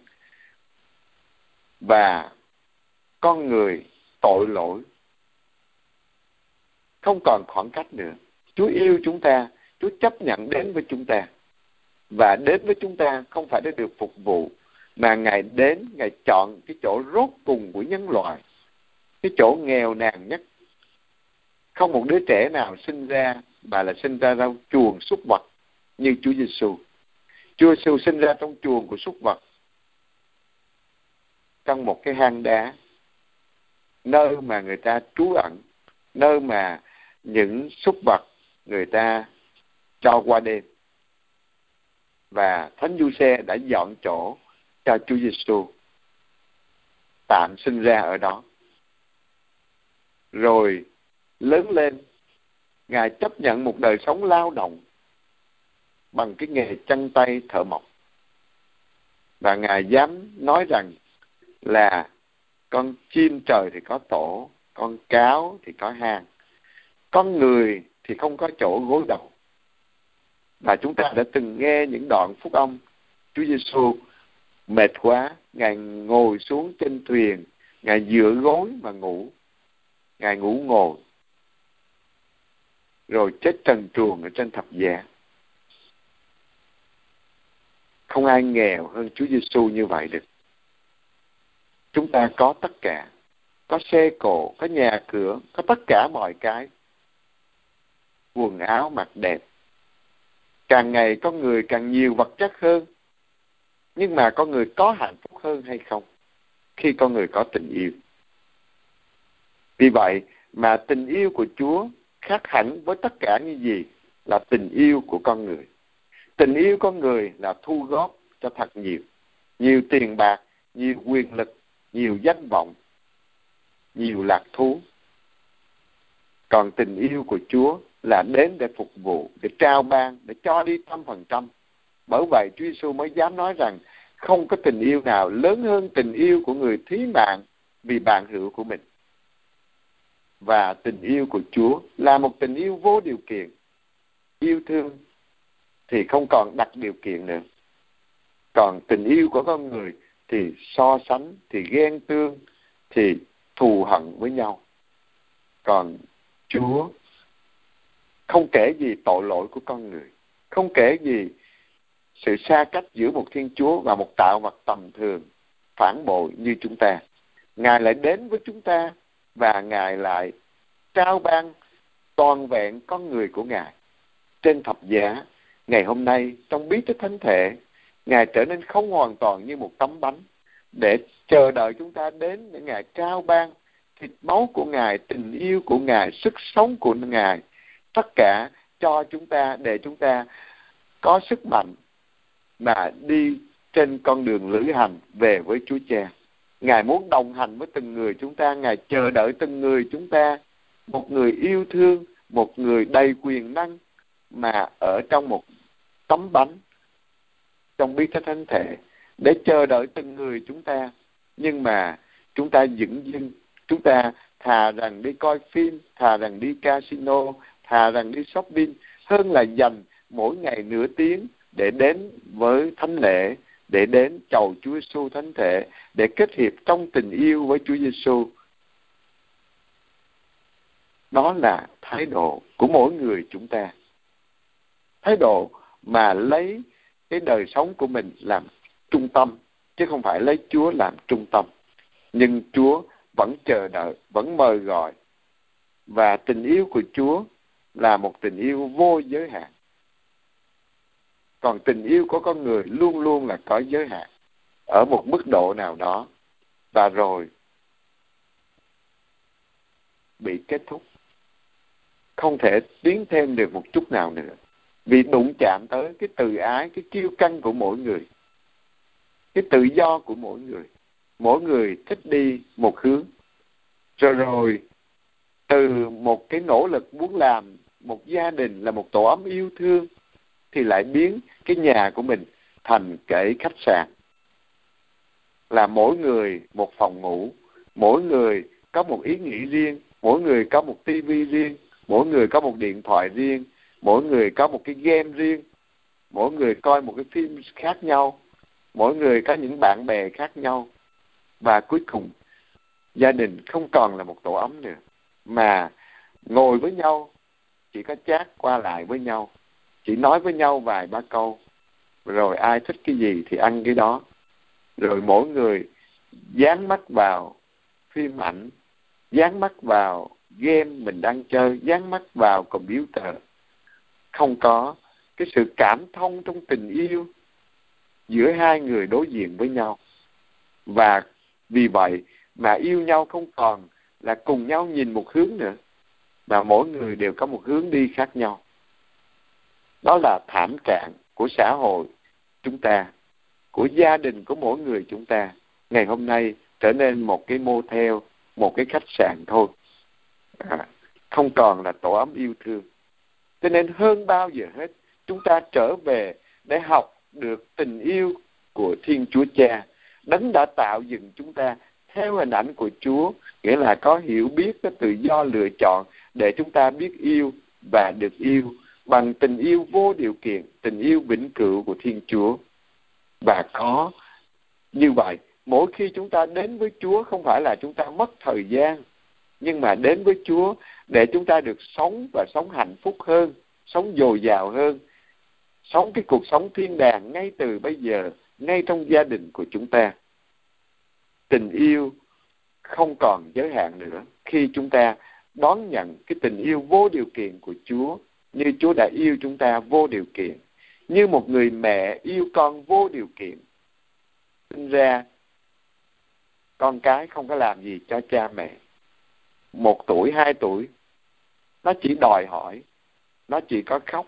và con người tội lỗi. Không còn khoảng cách nữa. Chúa yêu chúng ta, Chúa chấp nhận đến với chúng ta. Và đến với chúng ta không phải để được phục vụ, mà ngài đến, ngài chọn cái chỗ rốt cùng của nhân loại, cái chỗ nghèo nàn nhất. Không một đứa trẻ nào sinh ra mà là sinh ra ra chuồng súc vật như Chúa Giêsu. Chúa Giêsu sinh ra trong chuồng của súc vật, trong một cái hang đá, nơi mà người ta trú ẩn, nơi mà những súc vật người ta cho qua đêm và thánh du xe đã dọn chỗ cho Chúa Giêsu tạm sinh ra ở đó rồi lớn lên, ngài chấp nhận một đời sống lao động bằng cái nghề chân tay thợ mộc. Và ngài dám nói rằng là con chim trời thì có tổ, con cáo thì có hang, con người thì không có chỗ gối đầu. Và chúng ta đã từng nghe những đoạn phúc âm, Chúa Giêsu mệt quá, ngài ngồi xuống trên thuyền, ngài dựa gối mà ngủ, ngài ngủ ngồi, rồi chết trần truồng ở trên thập giá không ai nghèo hơn Chúa Giêsu như vậy được. Chúng ta có tất cả. Có xe cộ, có nhà cửa, có tất cả mọi cái. Quần áo, mặc đẹp. Càng ngày có người càng nhiều vật chất hơn. Nhưng mà con người có hạnh phúc hơn hay không? Khi con người có tình yêu. Vì vậy mà tình yêu của chúa khác hẳn với tất cả những gì là tình yêu của con người tình yêu con người là thu góp cho thật nhiều. Nhiều tiền bạc, nhiều quyền lực, nhiều danh vọng, nhiều lạc thú. Còn tình yêu của chúa là đến để phục vụ, để trao ban, để cho đi trăm phần trăm. Bởi vậy Chúa Giêsu mới dám nói rằng không có tình yêu nào lớn hơn tình yêu của người thí mạng vì bạn hữu của mình. Và tình yêu của Chúa là một tình yêu vô điều kiện, yêu thương thì không còn đặt điều kiện nữa. Còn tình yêu của con người thì so sánh, thì ghen tương, thì thù hận với nhau. Còn Chúa không kể gì tội lỗi của con người, không kể gì sự xa cách giữa một thiên chúa và một tạo vật tầm thường, phản bội như chúng ta. Ngài lại đến với chúng ta và ngài lại trao ban toàn vẹn con người của ngài trên thập giá ngày hôm nay trong bí tích thánh thể ngài trở nên không hoàn toàn như một tấm bánh để chờ đợi chúng ta đến để ngài trao ban thịt máu của ngài tình yêu của ngài sức sống của ngài tất cả cho chúng ta để chúng ta có sức mạnh mà đi trên con đường lữ hành về với Chúa Cha. Ngài muốn đồng hành với từng người chúng ta, Ngài chờ đợi từng người chúng ta, một người yêu thương, một người đầy quyền năng mà ở trong một tấm bánh trong bí tích thánh thể để chờ đợi từng người chúng ta. Nhưng mà chúng ta dững dưng, chúng ta thà rằng đi coi phim, thà rằng đi casino, thà rằng đi shopping hơn là dành mỗi ngày nửa tiếng để đến với thánh lễ để đến chầu Chúa Giêsu thánh thể để kết hiệp trong tình yêu với Chúa Giêsu đó là thái độ của mỗi người chúng ta thái độ mà lấy cái đời sống của mình làm trung tâm, chứ không phải lấy Chúa làm trung tâm. Nhưng Chúa vẫn chờ đợi, vẫn mời gọi. Và tình yêu của Chúa là một tình yêu vô giới hạn. Còn tình yêu của con người luôn luôn là có giới hạn, ở một mức độ nào đó, và rồi bị kết thúc. Không thể tiến thêm được một chút nào nữa vì đụng chạm tới cái từ ái, cái kiêu căng của mỗi người, cái tự do của mỗi người. Mỗi người thích đi một hướng. Rồi rồi, từ một cái nỗ lực muốn làm một gia đình là một tổ ấm yêu thương, thì lại biến cái nhà của mình thành cái khách sạn. Là mỗi người một phòng ngủ, mỗi người có một ý nghĩ riêng, mỗi người có một tivi riêng, mỗi người có một điện thoại riêng mỗi người có một cái game riêng, mỗi người coi một cái phim khác nhau, mỗi người có những bạn bè khác nhau. Và cuối cùng, gia đình không còn là một tổ ấm nữa, mà ngồi với nhau, chỉ có chat qua lại với nhau, chỉ nói với nhau vài ba câu. Rồi ai thích cái gì thì ăn cái đó. Rồi mỗi người dán mắt vào phim ảnh, dán mắt vào game mình đang chơi, dán mắt vào computer không có. Cái sự cảm thông trong tình yêu giữa hai người đối diện với nhau. Và vì vậy mà yêu nhau không còn là cùng nhau nhìn một hướng nữa mà mỗi người đều có một hướng đi khác nhau. Đó là thảm trạng của xã hội chúng ta của gia đình của mỗi người chúng ta. Ngày hôm nay trở nên một cái mô theo một cái khách sạn thôi. À, không còn là tổ ấm yêu thương cho nên hơn bao giờ hết chúng ta trở về để học được tình yêu của thiên chúa cha. Đấng đã tạo dựng chúng ta theo hình ảnh của chúa nghĩa là có hiểu biết có tự do lựa chọn để chúng ta biết yêu và được yêu bằng tình yêu vô điều kiện, tình yêu vĩnh cửu của Thiên Chúa. Và có như vậy mỗi khi chúng ta đến với Chúa không phải là chúng ta mất thời gian nhưng mà đến với Chúa để chúng ta được sống và sống hạnh phúc hơn, sống dồi dào hơn, sống cái cuộc sống thiên đàng ngay từ bây giờ, ngay trong gia đình của chúng ta. Tình yêu không còn giới hạn nữa khi chúng ta đón nhận cái tình yêu vô điều kiện của Chúa như Chúa đã yêu chúng ta vô điều kiện, như một người mẹ yêu con vô điều kiện. Sinh ra, con cái không có làm gì cho cha mẹ một tuổi, hai tuổi, nó chỉ đòi hỏi, nó chỉ có khóc,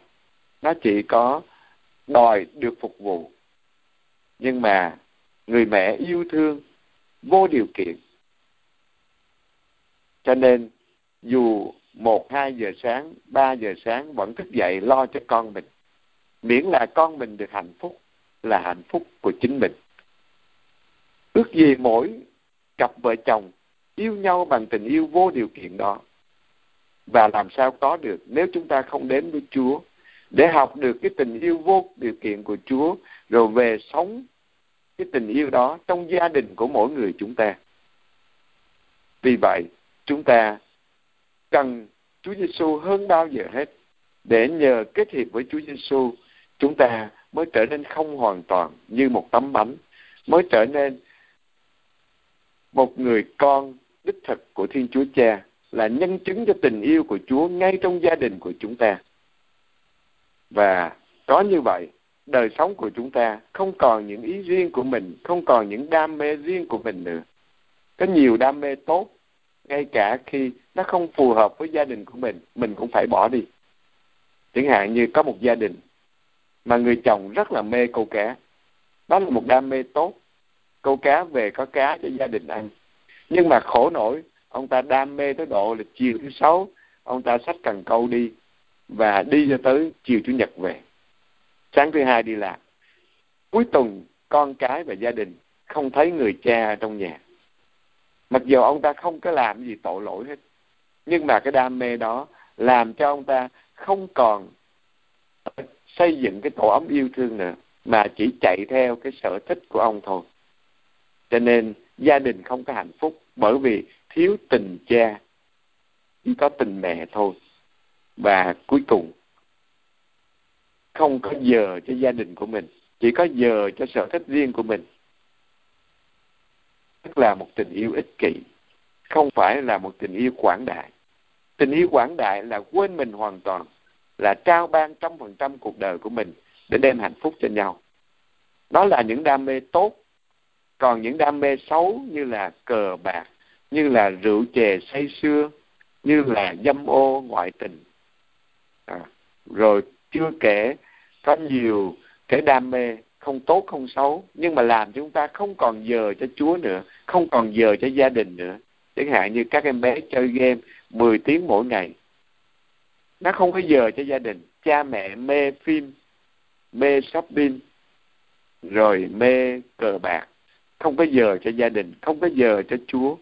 nó chỉ có đòi được phục vụ. Nhưng mà người mẹ yêu thương, vô điều kiện. Cho nên, dù một, hai giờ sáng, ba giờ sáng vẫn thức dậy lo cho con mình, miễn là con mình được hạnh phúc, là hạnh phúc của chính mình. Ước gì mỗi cặp vợ chồng yêu nhau bằng tình yêu vô điều kiện đó. Và làm sao có được nếu chúng ta không đến với Chúa? Để học được cái tình yêu vô điều kiện của Chúa rồi về sống cái tình yêu đó trong gia đình của mỗi người chúng ta. Vì vậy, chúng ta cần Chúa Giêsu hơn bao giờ hết. Để nhờ kết hiệp với Chúa Giêsu chúng ta mới trở nên không hoàn toàn như một tấm bánh mới trở nên một người con đích thực của Thiên Chúa Cha là nhân chứng cho tình yêu của Chúa ngay trong gia đình của chúng ta. Và có như vậy, đời sống của chúng ta không còn những ý riêng của mình, không còn những đam mê riêng của mình nữa. Có nhiều đam mê tốt, ngay cả khi nó không phù hợp với gia đình của mình, mình cũng phải bỏ đi. Chẳng hạn như có một gia đình mà người chồng rất là mê câu cá. Đó là một đam mê tốt. Câu cá về có cá cho gia đình ăn. Nhưng mà khổ nổi, ông ta đam mê tới độ là chiều thứ sáu, ông ta xách cần câu đi và đi cho tới chiều chủ nhật về. Sáng thứ hai đi làm. Cuối tuần con cái và gia đình không thấy người cha trong nhà. Mặc dù ông ta không có làm gì tội lỗi hết. Nhưng mà cái đam mê đó làm cho ông ta không còn xây dựng cái tổ ấm yêu thương nữa mà chỉ chạy theo cái sở thích của ông thôi cho nên gia đình không có hạnh phúc bởi vì thiếu tình cha, chỉ có tình mẹ thôi. Và cuối cùng, không có giờ cho gia đình của mình, chỉ có giờ cho sở thích riêng của mình. Tức là một tình yêu ích kỷ, không phải là một tình yêu quảng đại. Tình yêu quảng đại là quên mình hoàn toàn, là trao ban trăm phần trăm cuộc đời của mình để đem hạnh phúc cho nhau. Đó là những đam mê tốt còn những đam mê xấu như là cờ bạc như là rượu chè say sưa như là dâm ô ngoại tình. À, rồi chưa kể có nhiều cái đam mê không tốt không xấu nhưng mà làm chúng ta không còn giờ cho Chúa nữa không còn giờ cho gia đình nữa. Chẳng hạn như các em bé chơi game 10 tiếng mỗi ngày nó không có giờ cho gia đình. Cha mẹ mê phim mê shopping rồi mê cờ bạc không có giờ cho gia đình, không có giờ cho chúa.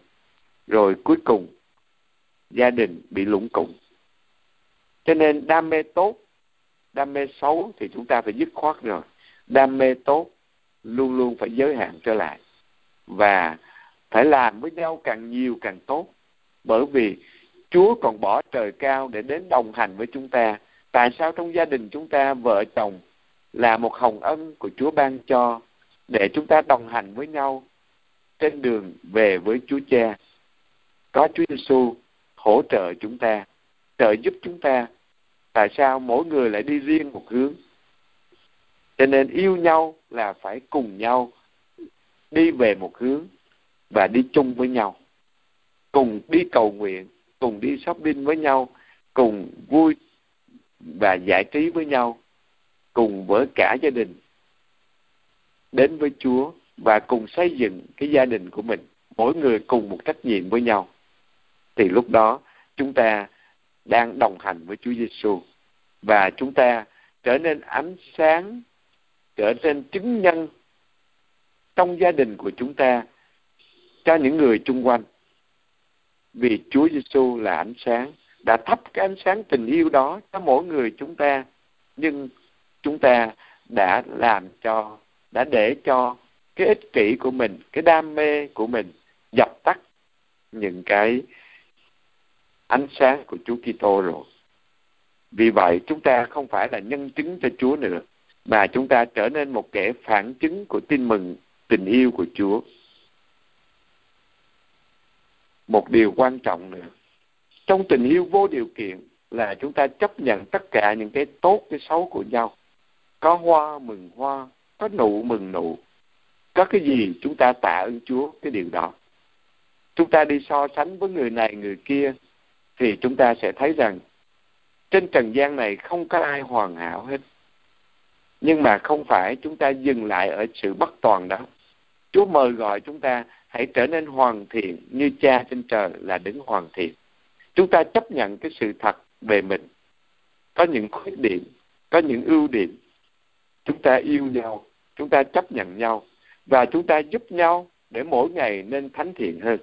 Rồi cuối cùng, gia đình bị lũng củng cho nên đam mê tốt, đam mê xấu thì chúng ta phải dứt khoát rồi. Đam mê tốt, luôn luôn phải giới hạn trở lại. Và phải làm với nhau càng nhiều càng tốt. Bởi vì Chúa còn bỏ trời cao để đến đồng hành với chúng ta. Tại sao trong gia đình chúng ta vợ chồng là một hồng ân của Chúa ban cho để chúng ta đồng hành với nhau trên đường về với Chúa Cha. Có Chúa Giêsu hỗ trợ chúng ta, trợ giúp chúng ta. Tại sao mỗi người lại đi riêng một hướng? Cho nên yêu nhau là phải cùng nhau đi về một hướng và đi chung với nhau. Cùng đi cầu nguyện, cùng đi shopping với nhau cùng vui và giải trí với nhau cùng với cả gia đình đến với Chúa và cùng xây dựng cái gia đình của mình, mỗi người cùng một trách nhiệm với nhau. Thì lúc đó, chúng ta đang đồng hành với Chúa Giêsu và chúng ta trở nên ánh sáng, trở nên chứng nhân trong gia đình của chúng ta cho những người chung quanh. Vì Chúa Giêsu là ánh sáng, đã thắp cái ánh sáng tình yêu đó cho mỗi người chúng ta, nhưng chúng ta đã làm cho đã để cho cái ích kỷ của mình, cái đam mê của mình dập tắt những cái ánh sáng của Chúa Kitô rồi. Vì vậy chúng ta không phải là nhân chứng cho Chúa nữa, mà chúng ta trở nên một kẻ phản chứng của tin mừng, tình yêu của Chúa. Một điều quan trọng nữa, trong tình yêu vô điều kiện là chúng ta chấp nhận tất cả những cái tốt, cái xấu của nhau. Có hoa mừng hoa có nụ mừng nụ. Có cái gì chúng ta tạ ơn Chúa, cái điều đó. Chúng ta đi so sánh với người này, người kia, thì chúng ta sẽ thấy rằng trên trần gian này không có ai hoàn hảo hết. Nhưng mà không phải chúng ta dừng lại ở sự bất toàn đó. Chúa mời gọi chúng ta hãy trở nên hoàn thiện như cha trên trời là đứng hoàn thiện. Chúng ta chấp nhận cái sự thật về mình. Có những khuyết điểm, có những ưu điểm. Chúng ta yêu nhau chúng ta chấp nhận nhau và chúng ta giúp nhau để mỗi ngày nên thánh thiện hơn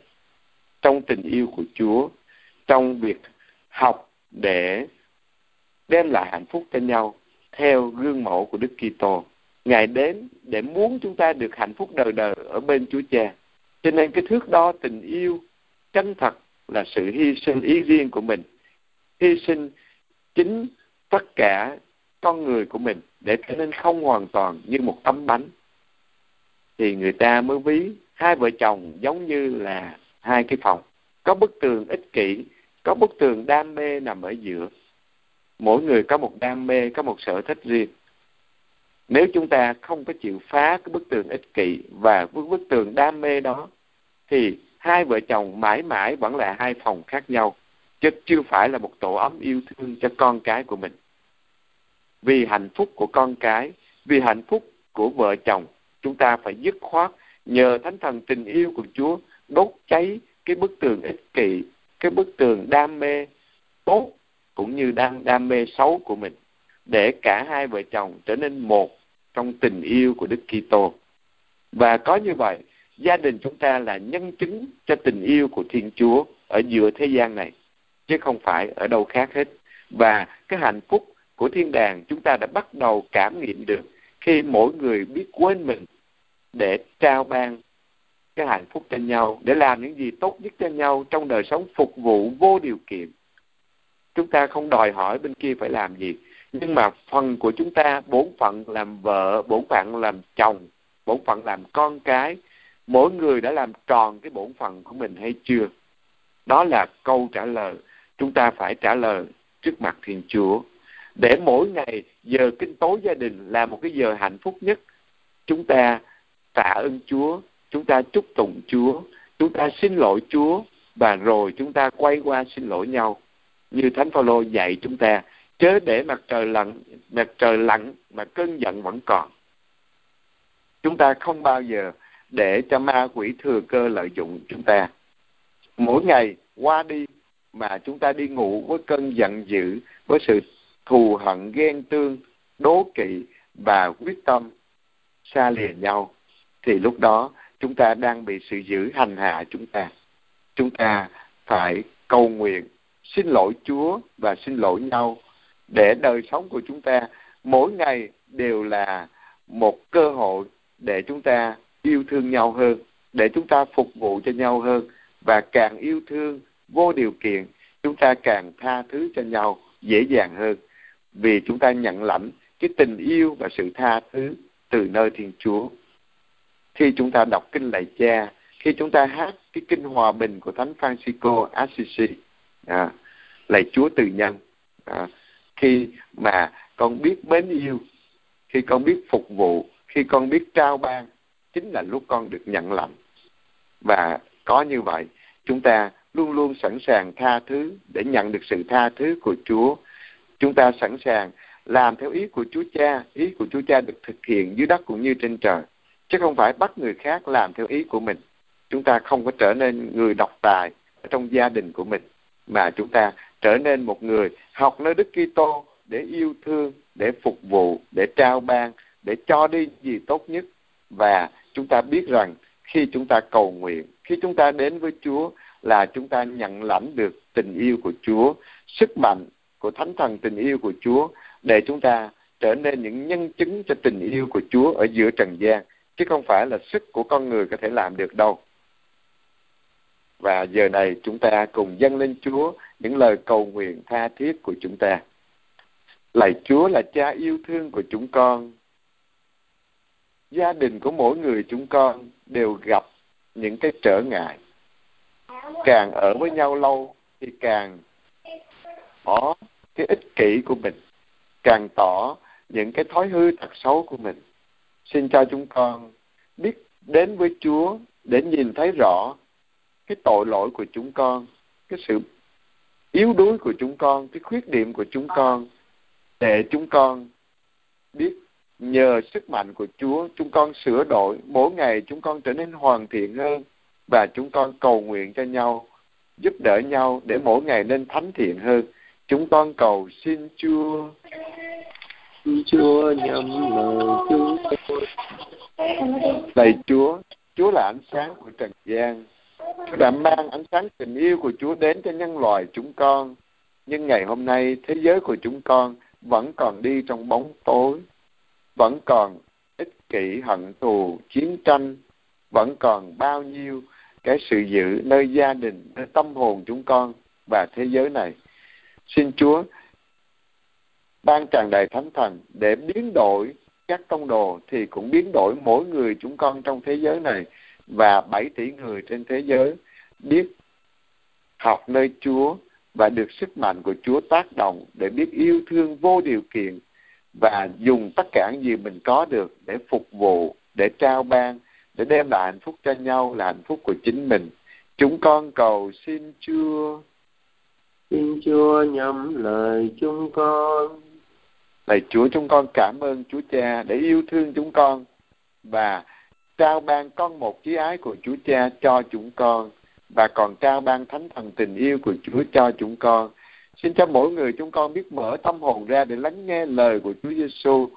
trong tình yêu của Chúa trong việc học để đem lại hạnh phúc cho nhau theo gương mẫu của Đức Kitô. Ngài đến để muốn chúng ta được hạnh phúc đời đời ở bên Chúa Cha. Cho nên cái thước đo tình yêu chân thật là sự hy sinh ý riêng của mình, hy sinh chính tất cả con người của mình để trở nên không hoàn toàn như một tấm bánh. Thì người ta mới ví hai vợ chồng giống như là hai cái phòng. Có bức tường ích kỷ, có bức tường đam mê nằm ở giữa. Mỗi người có một đam mê, có một sở thích riêng. Nếu chúng ta không có chịu phá cái bức tường ích kỷ và bức bức tường đam mê đó, thì hai vợ chồng mãi mãi vẫn là hai phòng khác nhau, chứ chưa phải là một tổ ấm yêu thương cho con cái của mình vì hạnh phúc của con cái, vì hạnh phúc của vợ chồng, chúng ta phải dứt khoát nhờ thánh thần tình yêu của Chúa đốt cháy cái bức tường ích kỷ, cái bức tường đam mê tốt cũng như đam đam mê xấu của mình, để cả hai vợ chồng trở nên một trong tình yêu của Đức Kitô. Và có như vậy, gia đình chúng ta là nhân chứng cho tình yêu của Thiên Chúa ở giữa thế gian này, chứ không phải ở đâu khác hết. Và cái hạnh phúc của thiên đàng, chúng ta đã bắt đầu cảm nghiệm được khi mỗi người biết quên mình để trao ban cái hạnh phúc cho nhau, để làm những gì tốt nhất cho nhau trong đời sống phục vụ vô điều kiện. Chúng ta không đòi hỏi bên kia phải làm gì, nhưng mà phần của chúng ta, bổn phận làm vợ, bổn phận làm chồng, bổn phận làm con cái, mỗi người đã làm tròn cái bổn phận của mình hay chưa? Đó là câu trả lời. Chúng ta phải trả lời trước mặt thiên chúa để mỗi ngày giờ kinh tối gia đình là một cái giờ hạnh phúc nhất. Chúng ta tạ ơn chúa, chúng ta chúc tụng chúa, chúng ta xin lỗi chúa và rồi chúng ta quay qua xin lỗi nhau. Như thánh phaolô dạy chúng ta, chớ để mặt trời lặn, mặt trời lặn mà cơn giận vẫn còn. Chúng ta không bao giờ để cho ma quỷ thừa cơ lợi dụng chúng ta. Mỗi ngày qua đi mà chúng ta đi ngủ với cơn giận dữ, với sự thù hận ghen tương đố kỵ và quyết tâm xa lìa nhau. Thì lúc đó chúng ta đang bị sự giữ hành hạ chúng ta. Chúng ta phải cầu nguyện xin lỗi Chúa và xin lỗi nhau. Để đời sống của chúng ta mỗi ngày đều là một cơ hội để chúng ta yêu thương nhau hơn, để chúng ta phục vụ cho nhau hơn. Và càng yêu thương vô điều kiện, chúng ta càng tha thứ cho nhau dễ dàng hơn vì chúng ta nhận lãnh cái tình yêu và sự tha thứ từ nơi Thiên Chúa. Khi chúng ta đọc kinh lạy cha, khi chúng ta hát cái kinh hòa bình của Thánh Francisco Assisi, à, lạy Chúa từ nhân, à, khi mà con biết mến yêu, khi con biết phục vụ, khi con biết trao ban, chính là lúc con được nhận lãnh. Và có như vậy, chúng ta luôn luôn sẵn sàng tha thứ để nhận được sự tha thứ của Chúa. Chúng ta sẵn sàng làm theo ý của Chúa Cha, ý của Chúa Cha được thực hiện dưới đất cũng như trên trời, chứ không phải bắt người khác làm theo ý của mình. Chúng ta không có trở nên người độc tài ở trong gia đình của mình, mà chúng ta trở nên một người học nơi Đức Kitô để yêu thương, để phục vụ, để trao ban, để cho đi gì tốt nhất và chúng ta biết rằng khi chúng ta cầu nguyện, khi chúng ta đến với Chúa là chúng ta nhận lãnh được tình yêu của Chúa, sức mạnh của Thánh Thần tình yêu của Chúa để chúng ta trở nên những nhân chứng cho tình yêu của Chúa ở giữa trần gian, chứ không phải là sức của con người có thể làm được đâu và giờ này chúng ta cùng dâng lên Chúa những lời cầu nguyện tha thiết của chúng ta. Lạy Chúa là cha yêu thương của chúng con. Gia đình của mỗi người chúng con đều gặp những cái trở ngại. Càng ở với nhau lâu thì càng tỏ cái ích kỷ của mình, càng tỏ những cái thói hư thật xấu của mình. Xin cho chúng con biết đến với Chúa để nhìn thấy rõ cái tội lỗi của chúng con cái sự yếu đuối của chúng con cái khuyết điểm của chúng con để chúng con biết nhờ sức mạnh của Chúa chúng con sửa đổi mỗi ngày chúng con trở nên hoàn thiện hơn và chúng con cầu nguyện cho nhau giúp đỡ nhau để mỗi ngày nên thánh thiện hơn chúng con cầu xin Chúa xin Chúa nhắm lời chúng tôi lạy Chúa Chúa là ánh sáng của trần gian Chúa đã mang ánh sáng tình yêu của Chúa đến cho nhân loại chúng con. Nhưng ngày hôm nay, thế giới của chúng con vẫn còn đi trong bóng tối, vẫn còn ích kỷ, hận thù, chiến tranh, vẫn còn bao nhiêu cái sự giữ nơi gia đình, nơi tâm hồn chúng con và thế giới này. Xin Chúa ban tràn đầy thánh thần để biến đổi các tông đồ thì cũng biến đổi mỗi người chúng con trong thế giới này và 7 tỷ người trên thế giới biết học nơi Chúa và được sức mạnh của Chúa tác động để biết yêu thương vô điều kiện và dùng tất cả những gì mình có được để phục vụ, để trao ban, để đem lại hạnh phúc cho nhau là hạnh phúc của chính mình. Chúng con cầu xin Chúa. Xin Chúa nhắm lời chúng con. Lạy Chúa, chúng con cảm ơn Chúa Cha để yêu thương chúng con và trao ban con một chí ái của Chúa Cha cho chúng con và còn trao ban thánh thần tình yêu của Chúa cho chúng con. Xin cho mỗi người chúng con biết mở tâm hồn ra để lắng nghe lời của Chúa Giêsu,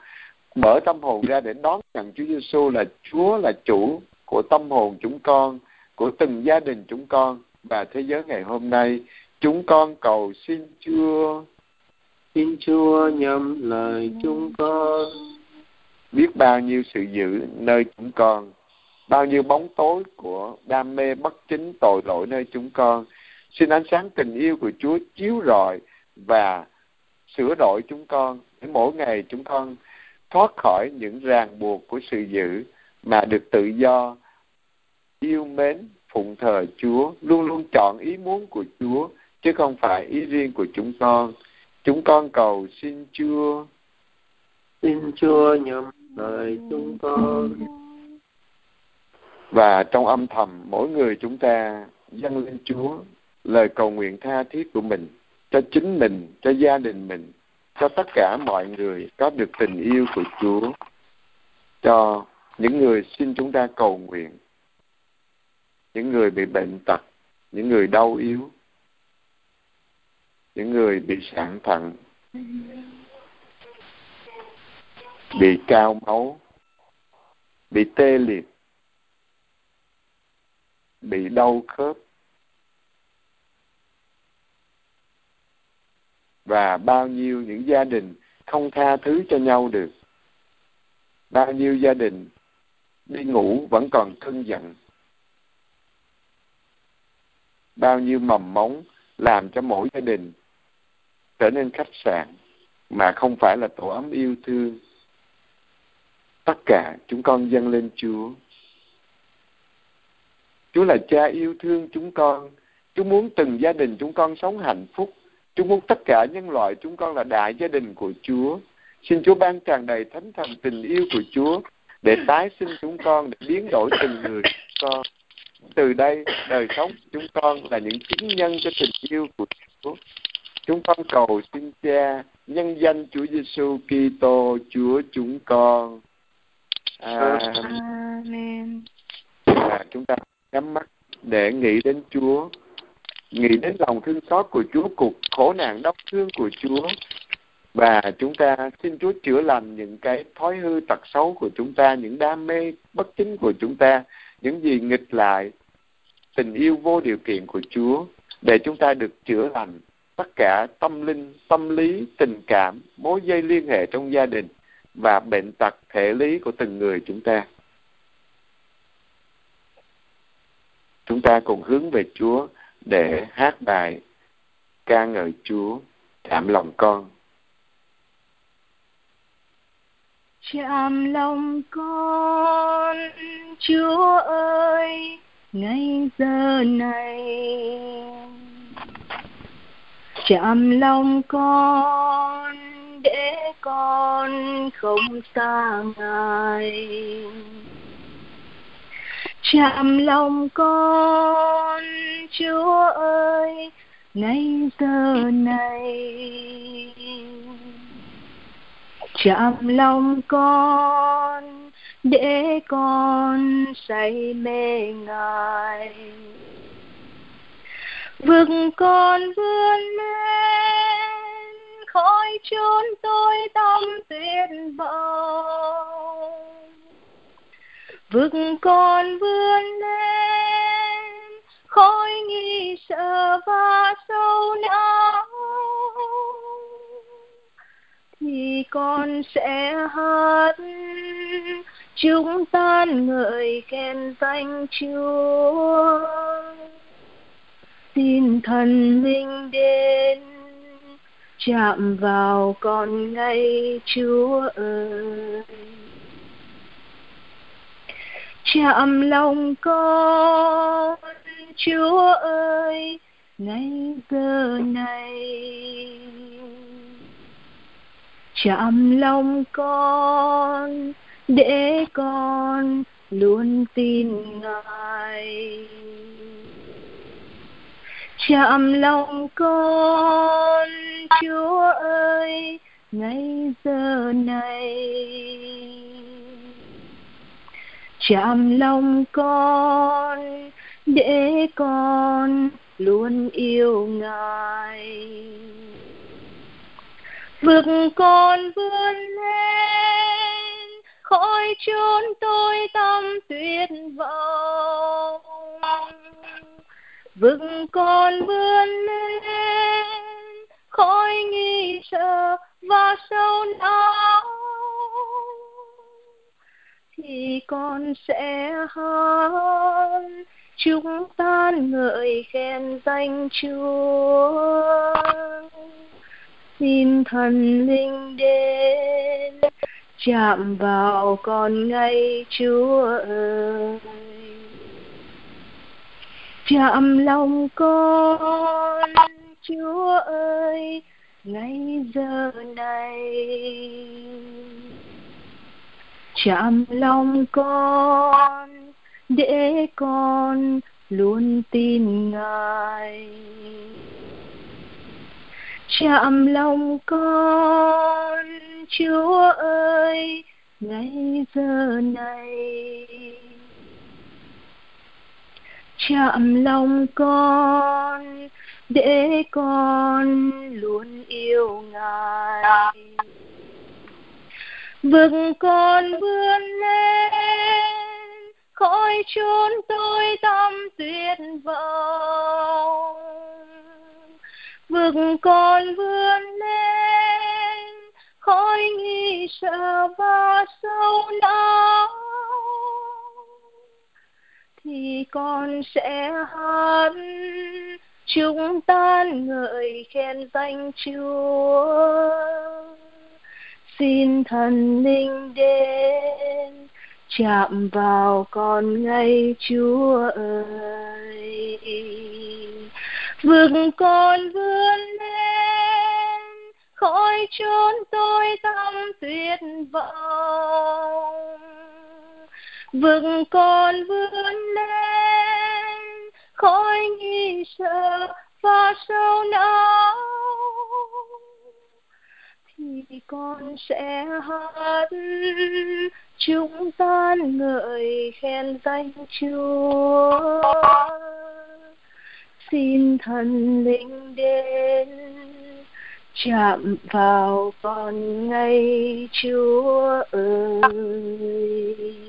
mở tâm hồn ra để đón nhận Chúa Giêsu là Chúa là chủ của tâm hồn chúng con, của từng gia đình chúng con và thế giới ngày hôm nay. Chúng con cầu xin Chúa. Xin Chúa nhầm lời chúng con biết bao nhiêu sự dữ nơi chúng con, bao nhiêu bóng tối của đam mê bất chính tội lỗi nơi chúng con xin ánh sáng tình yêu của Chúa chiếu rọi và sửa đổi chúng con để mỗi ngày chúng con thoát khỏi những ràng buộc của sự dữ mà được tự do, yêu mến, phụng thờ Chúa, luôn luôn chọn ý muốn của Chúa chứ không phải ý riêng của chúng con. Chúng con cầu xin Chúa. Xin Chúa nhầm lời chúng con. Và trong âm thầm mỗi người chúng ta dâng lên Chúa lời cầu nguyện tha thiết của mình cho chính mình, cho gia đình mình, cho tất cả mọi người có được tình yêu của Chúa, cho những người xin chúng ta cầu nguyện, những người bị bệnh tật, những người đau yếu, những người bị sạn thận, bị cao máu bị tê liệt bị đau khớp và bao nhiêu những gia đình không tha thứ cho nhau được. Bao nhiêu gia đình đi ngủ vẫn còn cơn giận. Bao nhiêu mầm móng làm cho mỗi gia đình trở nên khách sạn mà không phải là tổ ấm yêu thương tất cả chúng con dâng lên Chúa. Chúa là cha yêu thương chúng con. Chúa muốn từng gia đình chúng con sống hạnh phúc. Chúa muốn tất cả nhân loại chúng con là đại gia đình của Chúa. Xin Chúa ban tràn đầy thánh thần tình yêu của Chúa để tái sinh chúng con, để biến đổi từng người con. Từ đây, đời sống chúng con là những chứng nhân cho tình yêu của Chúa. Chúng con cầu xin Cha, nhân danh Chúa Giêsu Kitô, Chúa chúng con. Amen. Và chúng ta nhắm mắt để nghĩ đến Chúa, nghĩ đến lòng thương xót của Chúa, cuộc khổ nạn đau thương của Chúa. Và chúng ta xin Chúa chữa lành những cái thói hư tật xấu của chúng ta, những đam mê bất chính của chúng ta, những gì nghịch lại tình yêu vô điều kiện của Chúa để chúng ta được chữa lành tất cả tâm linh, tâm lý, tình cảm, mối dây liên hệ trong gia đình và bệnh tật thể lý của từng người chúng ta. Chúng ta cùng hướng về Chúa để hát bài ca ngợi Chúa, chạm lòng con. Chạm lòng con, Chúa ơi, ngay giờ này chạm lòng con để con không xa ngài. Chạm lòng con, chúa ơi ngay giờ này. Chạm lòng con để con say mê ngài vực con vươn lên khỏi chốn tôi tâm tuyệt vọng vực con vươn lên khỏi nghi sợ và sâu não. Thì con sẽ hát, chúng tan ngợi khen danh Chúa xin thần linh đến, chạm vào con ngay, Chúa ơi. Chạm lòng con, Chúa ơi, ngay giờ này. Chạm lòng con, để con luôn tin ngài chạm lòng con, chúa ơi ngay giờ này. Chạm lòng con, để con luôn yêu ngài. Vực con vươn lên khỏi chốn tôi tâm tuyệt vọng vực con vươn lên khỏi nghi sợ và sâu não thì con sẽ hát chúng ta ngợi khen danh Chúa. Xin thần linh đến, chạm vào con ngay Chúa ơi chạm lòng con, Chúa ơi, ngay giờ này. Chạm lòng con, để con luôn tin ngài. Chạm lòng con, chúa ơi, ngay giờ này chạm lòng con, để con luôn yêu ngài. Vực con vươn lên khỏi chốn tôi tâm tuyệt vọng. Vực con vươn lên khỏi nghi sợ và sâu lắng thì con sẽ hát chúng ta ngợi khen danh Chúa. Xin thần linh đến, chạm vào con ngay Chúa ơi. Vực con vươn lên, khỏi chốn tôi tâm tuyệt vọng vững con vươn lên khỏi nghi sợ và sâu não. Thì con sẽ hát, chúng ta ngợi khen danh Chúa. Xin thần linh đến, chạm vào con ngay Chúa ơi.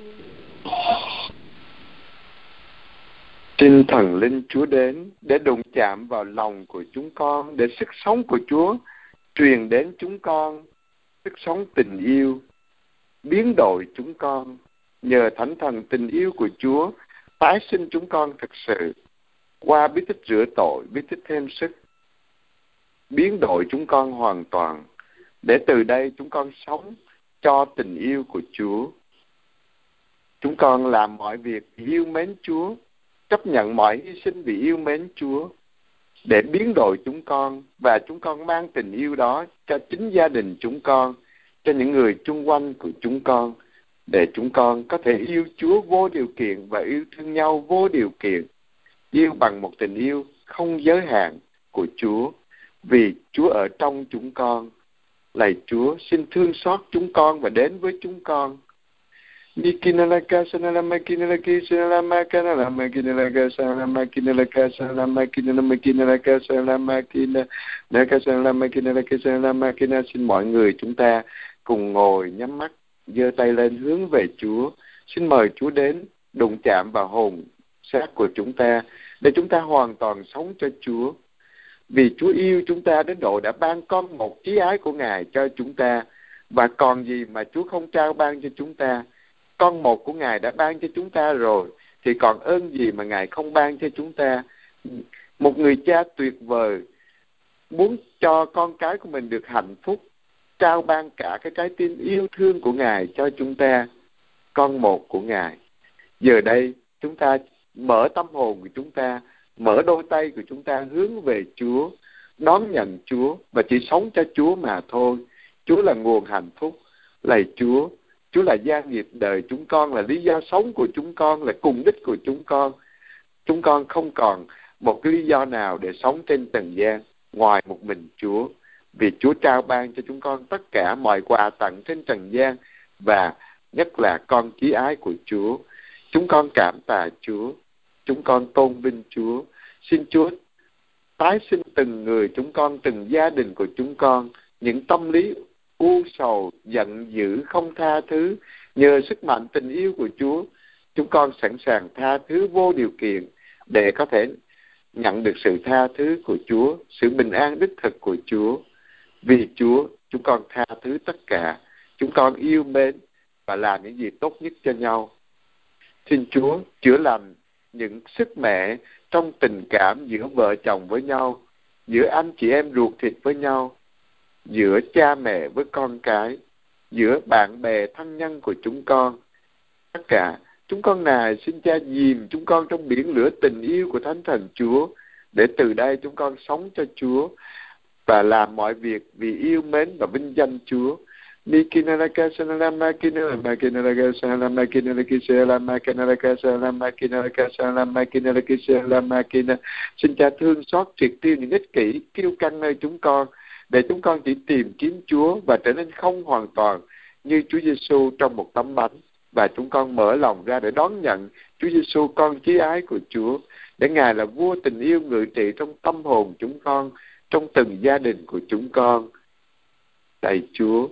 Xin thần linh Chúa đến để đụng chạm vào lòng của chúng con để sức sống của Chúa truyền đến chúng con sức sống tình yêu biến đổi chúng con nhờ thánh thần tình yêu của Chúa tái sinh chúng con thật sự qua bí tích rửa tội, bí tích thêm sức, biến đổi chúng con hoàn toàn để từ đây chúng con sống cho tình yêu của Chúa. Chúng con làm mọi việc yêu mến Chúa, chấp nhận mọi hy sinh vì yêu mến Chúa để biến đổi chúng con và chúng con mang tình yêu đó cho chính gia đình chúng con, cho những người chung quanh của chúng con để chúng con có thể yêu Chúa vô điều kiện và yêu thương nhau vô điều kiện, yêu bằng một tình yêu không giới hạn của Chúa, vì Chúa ở trong chúng con. Lạy Chúa, xin thương xót chúng con và đến với chúng con. Mikinalaka sanalama kinalaki sanalama kanalama kinalaka sanalama kinalaka sanalama kinalama kinalaka sanalama kinalaka sanalama kinalaka sanalama kinalaka xin mọi người chúng ta cùng ngồi nhắm mắt giơ tay lên hướng về Chúa. Xin mời Chúa đến đụng chạm vào hồn xác của chúng ta để chúng ta hoàn toàn sống cho Chúa. Vì Chúa yêu chúng ta đến độ đã ban con một trí ái của Ngài cho chúng ta và còn gì mà Chúa không trao ban cho chúng ta. Con một của Ngài đã ban cho chúng ta rồi thì còn ơn gì mà Ngài không ban cho chúng ta. Một người cha tuyệt vời muốn cho con cái của mình được hạnh phúc trao ban cả cái trái tim yêu thương của Ngài cho chúng ta, con một của Ngài. Giờ đây, chúng ta mở tâm hồn của chúng ta, mở đôi tay của chúng ta hướng về Chúa, đón nhận Chúa và chỉ sống cho Chúa mà thôi. Chúa là nguồn hạnh phúc. Lạy Chúa, Chúa là gia nghiệp đời chúng con, là lý do sống của chúng con, là cùng đích của chúng con. Chúng con không còn một cái lý do nào để sống trên trần gian ngoài một mình Chúa vì Chúa trao ban cho chúng con tất cả mọi quà tặng trên trần gian và nhất là con chí ái của Chúa. Chúng con cảm tạ Chúa, chúng con tôn vinh Chúa. Xin Chúa tái sinh từng người chúng con, từng gia đình của chúng con, những tâm lý u sầu, giận dữ, không tha thứ. Nhờ sức mạnh tình yêu của Chúa, chúng con sẵn sàng tha thứ vô điều kiện để có thể nhận được sự tha thứ của Chúa, sự bình an đích thực của Chúa. Vì Chúa, chúng con tha thứ tất cả. Chúng con yêu mến và làm những gì tốt nhất cho nhau. Xin Chúa chữa lành những sức mẻ trong tình cảm giữa vợ chồng với nhau, giữa anh chị em ruột thịt với nhau, giữa cha mẹ với con cái, giữa bạn bè thân nhân của chúng con. Tất cả, chúng con nài xin cha dìm chúng con trong biển lửa tình yêu của Thánh Thần Chúa, để từ đây chúng con sống cho Chúa và làm mọi việc vì yêu mến và vinh danh Chúa. Mikinaraka Sanalama Kinaraka Sanalama Kinaraki Kinaraka Kinaraka Kinaraki Xin cha thương xót triệt tiêu những ích kỷ, kiêu căng nơi chúng con, để chúng con chỉ tìm kiếm Chúa và trở nên không hoàn toàn như Chúa Giêsu trong một tấm bánh và chúng con mở lòng ra để đón nhận Chúa Giêsu con chí ái của Chúa để Ngài là vua tình yêu ngự trị trong tâm hồn chúng con trong từng gia đình của chúng con. Lạy Chúa,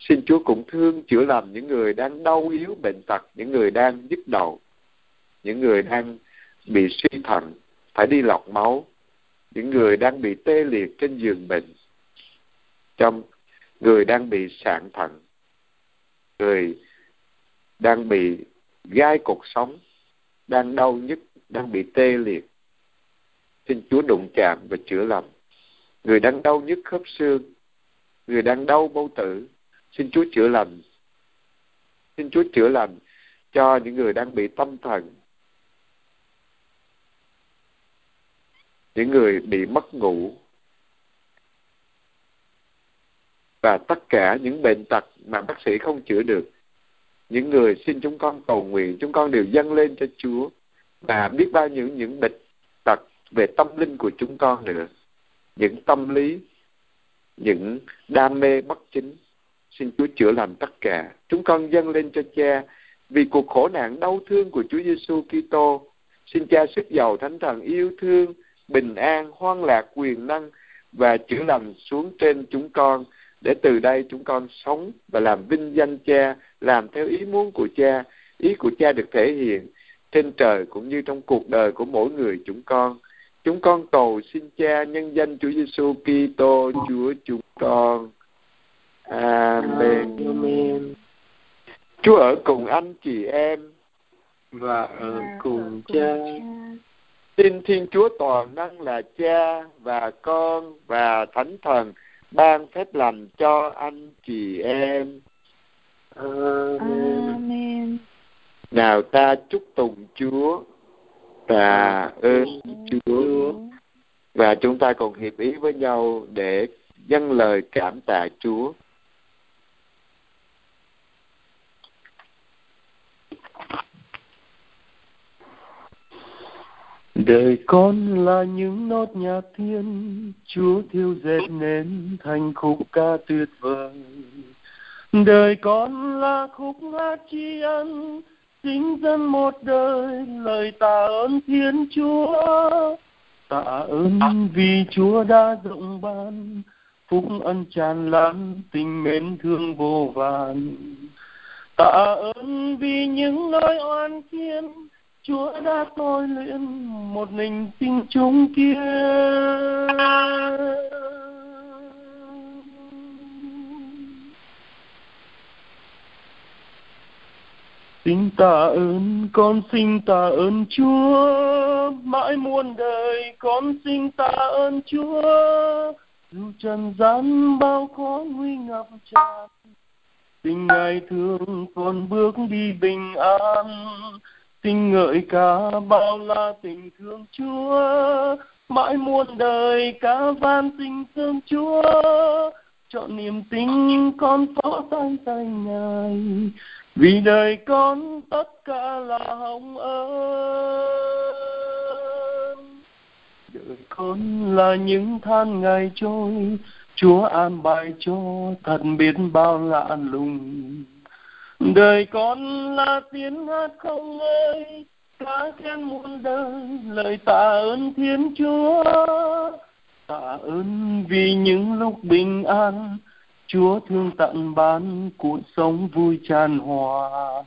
xin Chúa cũng thương chữa lành những người đang đau yếu bệnh tật, những người đang nhức đầu, những người đang bị suy thận, phải đi lọc máu, những người đang bị tê liệt trên giường bệnh, trong người đang bị sạn thận, người đang bị gai cuộc sống, đang đau nhức, đang bị tê liệt. Xin Chúa đụng chạm và chữa lành người đang đau nhức khớp xương, người đang đau bao tử, xin Chúa chữa lành. Xin Chúa chữa lành cho những người đang bị tâm thần, những người bị mất ngủ, và tất cả những bệnh tật mà bác sĩ không chữa được. Những người xin chúng con cầu nguyện, chúng con đều dâng lên cho Chúa và biết bao nhiêu những bệnh tật về tâm linh của chúng con nữa. Những tâm lý những đam mê bất chính xin Chúa chữa lành tất cả. Chúng con dâng lên cho Cha vì cuộc khổ nạn đau thương của Chúa Giêsu Kitô. Xin Cha sức giàu thánh thần yêu thương bình an hoan lạc quyền năng và chữa lành xuống trên chúng con để từ đây chúng con sống và làm vinh danh Cha làm theo ý muốn của Cha ý của Cha được thể hiện trên trời cũng như trong cuộc đời của mỗi người chúng con Chúng con cầu xin Cha nhân danh Chúa Giêsu Kitô Chúa chúng con. Amen. Amen. Chúa ở cùng anh chị em và ở cùng cha Xin Thiên Chúa Toàn Năng là Cha và Con và Thánh Thần ban phép lành cho anh chị em. Amen. Amen. Nào ta chúc tụng Chúa. Tạ ơn Chúa. Và chúng ta cùng hiệp ý với nhau để dâng lời cảm tạ Chúa. Đời con là những nốt nhạc thiên, Chúa thiêu dệt nên thành khúc ca tuyệt vời. Đời con là khúc hát tri ân, tính dân một đời, lời tạ ơn Thiên Chúa. Tạ ơn vì Chúa đã rộng ban, phúc ân tràn lan, tình mến thương vô vàn. Tạ ơn vì những lời oan khiên, Chúa đã tôi luyện một mình tinh chúng kia. Xin tạ ơn, con xin tạ ơn Chúa, mãi muôn đời con xin tạ ơn Chúa. Dù trần gian bao khó nguy ngập tràn, tình ngài thương con bước đi bình an xin ngợi ca bao la tình thương Chúa, mãi muôn đời ca van tình thương Chúa. Chọn niềm tin con phó tan tay Ngài, vì đời con tất cả là hồng ơn. Đời con là những than ngày trôi, Chúa an bài cho thật biết bao lạ lùng đời con là tiếng hát không ơi ca khen muôn đời, lời tạ ơn thiên chúa. Tạ ơn vì những lúc bình an, chúa thương tặng ban cuộc sống vui tràn hòa.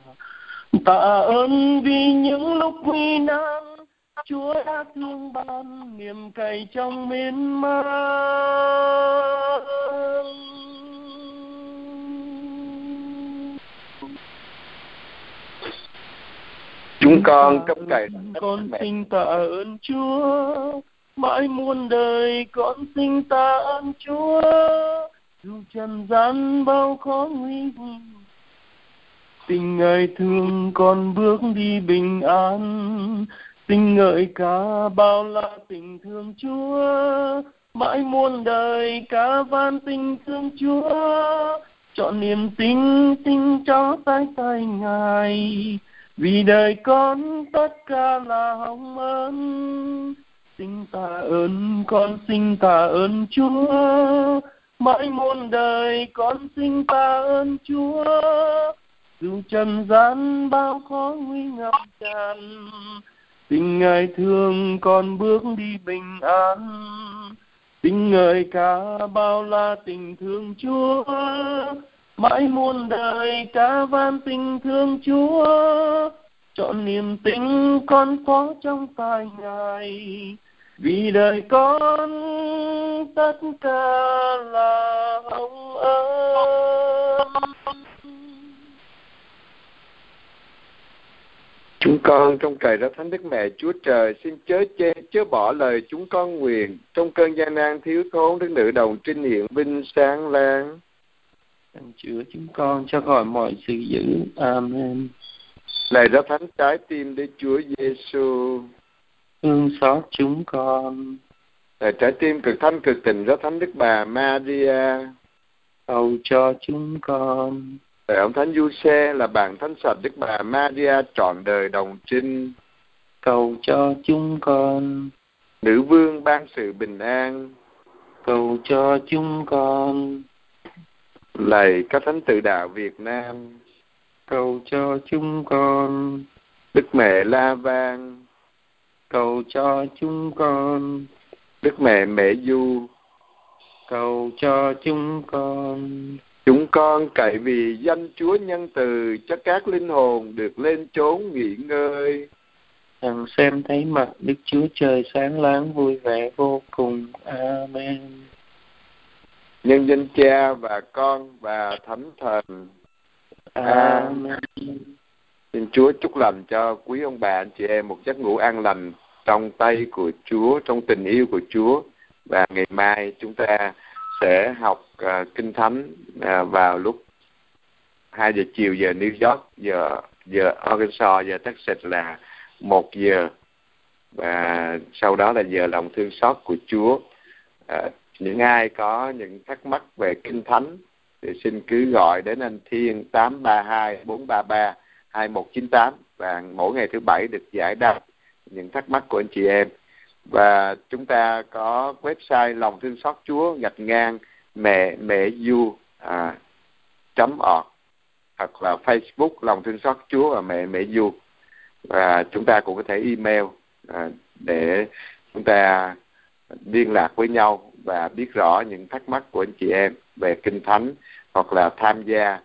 Tạ ơn vì những lúc nguy nan, chúa đã thương ban niềm cày trong miên man. Chúng con cấp cậy con xin tạ ơn Chúa. Mãi muôn đời con xin tạ ơn Chúa. Dù trần gian bao khó nguy tình ngài thương con bước đi bình an. Tình ngợi ca bao la tình thương Chúa. Mãi muôn đời ca van tình thương Chúa. Chọn niềm tin tin cho tay tay ngài vì đời con tất cả là hồng ân, xin tạ ơn con xin tạ ơn chúa. Mãi muôn đời con xin tạ ơn chúa. Dù trần gian bao khó nguy ngập tràn tình ngài thương con bước đi bình an. Tình ngài cả bao la tình thương chúa mãi muôn đời ca van tình thương Chúa, chọn niềm tin con có trong tay ngài. Vì đời con, tất cả là hồng ơn Chúng con trong cày đã Thánh Đức Mẹ Chúa Trời, xin chớ chê chớ bỏ lời chúng con nguyện. Trong cơn gian nan thiếu thốn, Đức Nữ Đồng Trinh hiện vinh sáng lan Thánh chữa chúng con cho khỏi mọi sự dữ. Amen. Lạy ra thánh trái tim Đức Chúa Giêsu, thương xót chúng con. Lạy trái tim cực thanh cực tình ra thánh Đức Bà Maria, cầu cho chúng con. Lạy ông Thánh Xe là bạn thánh sạch Đức Bà Maria trọn đời đồng trinh, cầu cho chúng con. Nữ vương ban sự bình an, cầu cho chúng con lạy các thánh tự đạo Việt Nam cầu cho chúng con Đức Mẹ La Vang. Cầu cho chúng con Đức Mẹ Mẹ Du. Cầu cho chúng con chúng con cậy vì danh Chúa nhân từ cho các linh hồn được lên chốn nghỉ ngơi. Hằng xem thấy mặt Đức Chúa Trời sáng láng vui vẻ vô cùng. Amen nhân danh cha và con và thánh thần. Amen. Xin Chúa chúc lành cho quý ông bà anh chị em một giấc ngủ an lành trong tay của Chúa trong tình yêu của Chúa. Và ngày mai chúng ta sẽ học uh, kinh thánh uh, vào lúc 2 giờ chiều giờ New York giờ giờ Arkansas giờ Texas là một giờ. Và sau đó là giờ lòng thương xót của Chúa. À, những ai có những thắc mắc về kinh thánh thì xin cứ gọi đến anh Thiên tám ba hai bốn ba ba hai một chín tám và mỗi ngày thứ bảy được giải đáp những thắc mắc của anh chị em. Và chúng ta có website lòng thương xót Chúa gạch ngang mẹ mẹ du à, chấm org hoặc là Facebook lòng thương xót Chúa và mẹ mẹ du. Và chúng ta cũng có thể email à, để chúng ta liên lạc với nhau và biết rõ những thắc mắc của anh chị em về kinh thánh hoặc là tham gia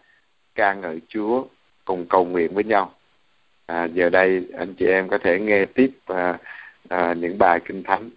ca ngợi Chúa cùng cầu nguyện với nhau. À, giờ đây anh chị em có thể nghe tiếp à, à, những bài kinh thánh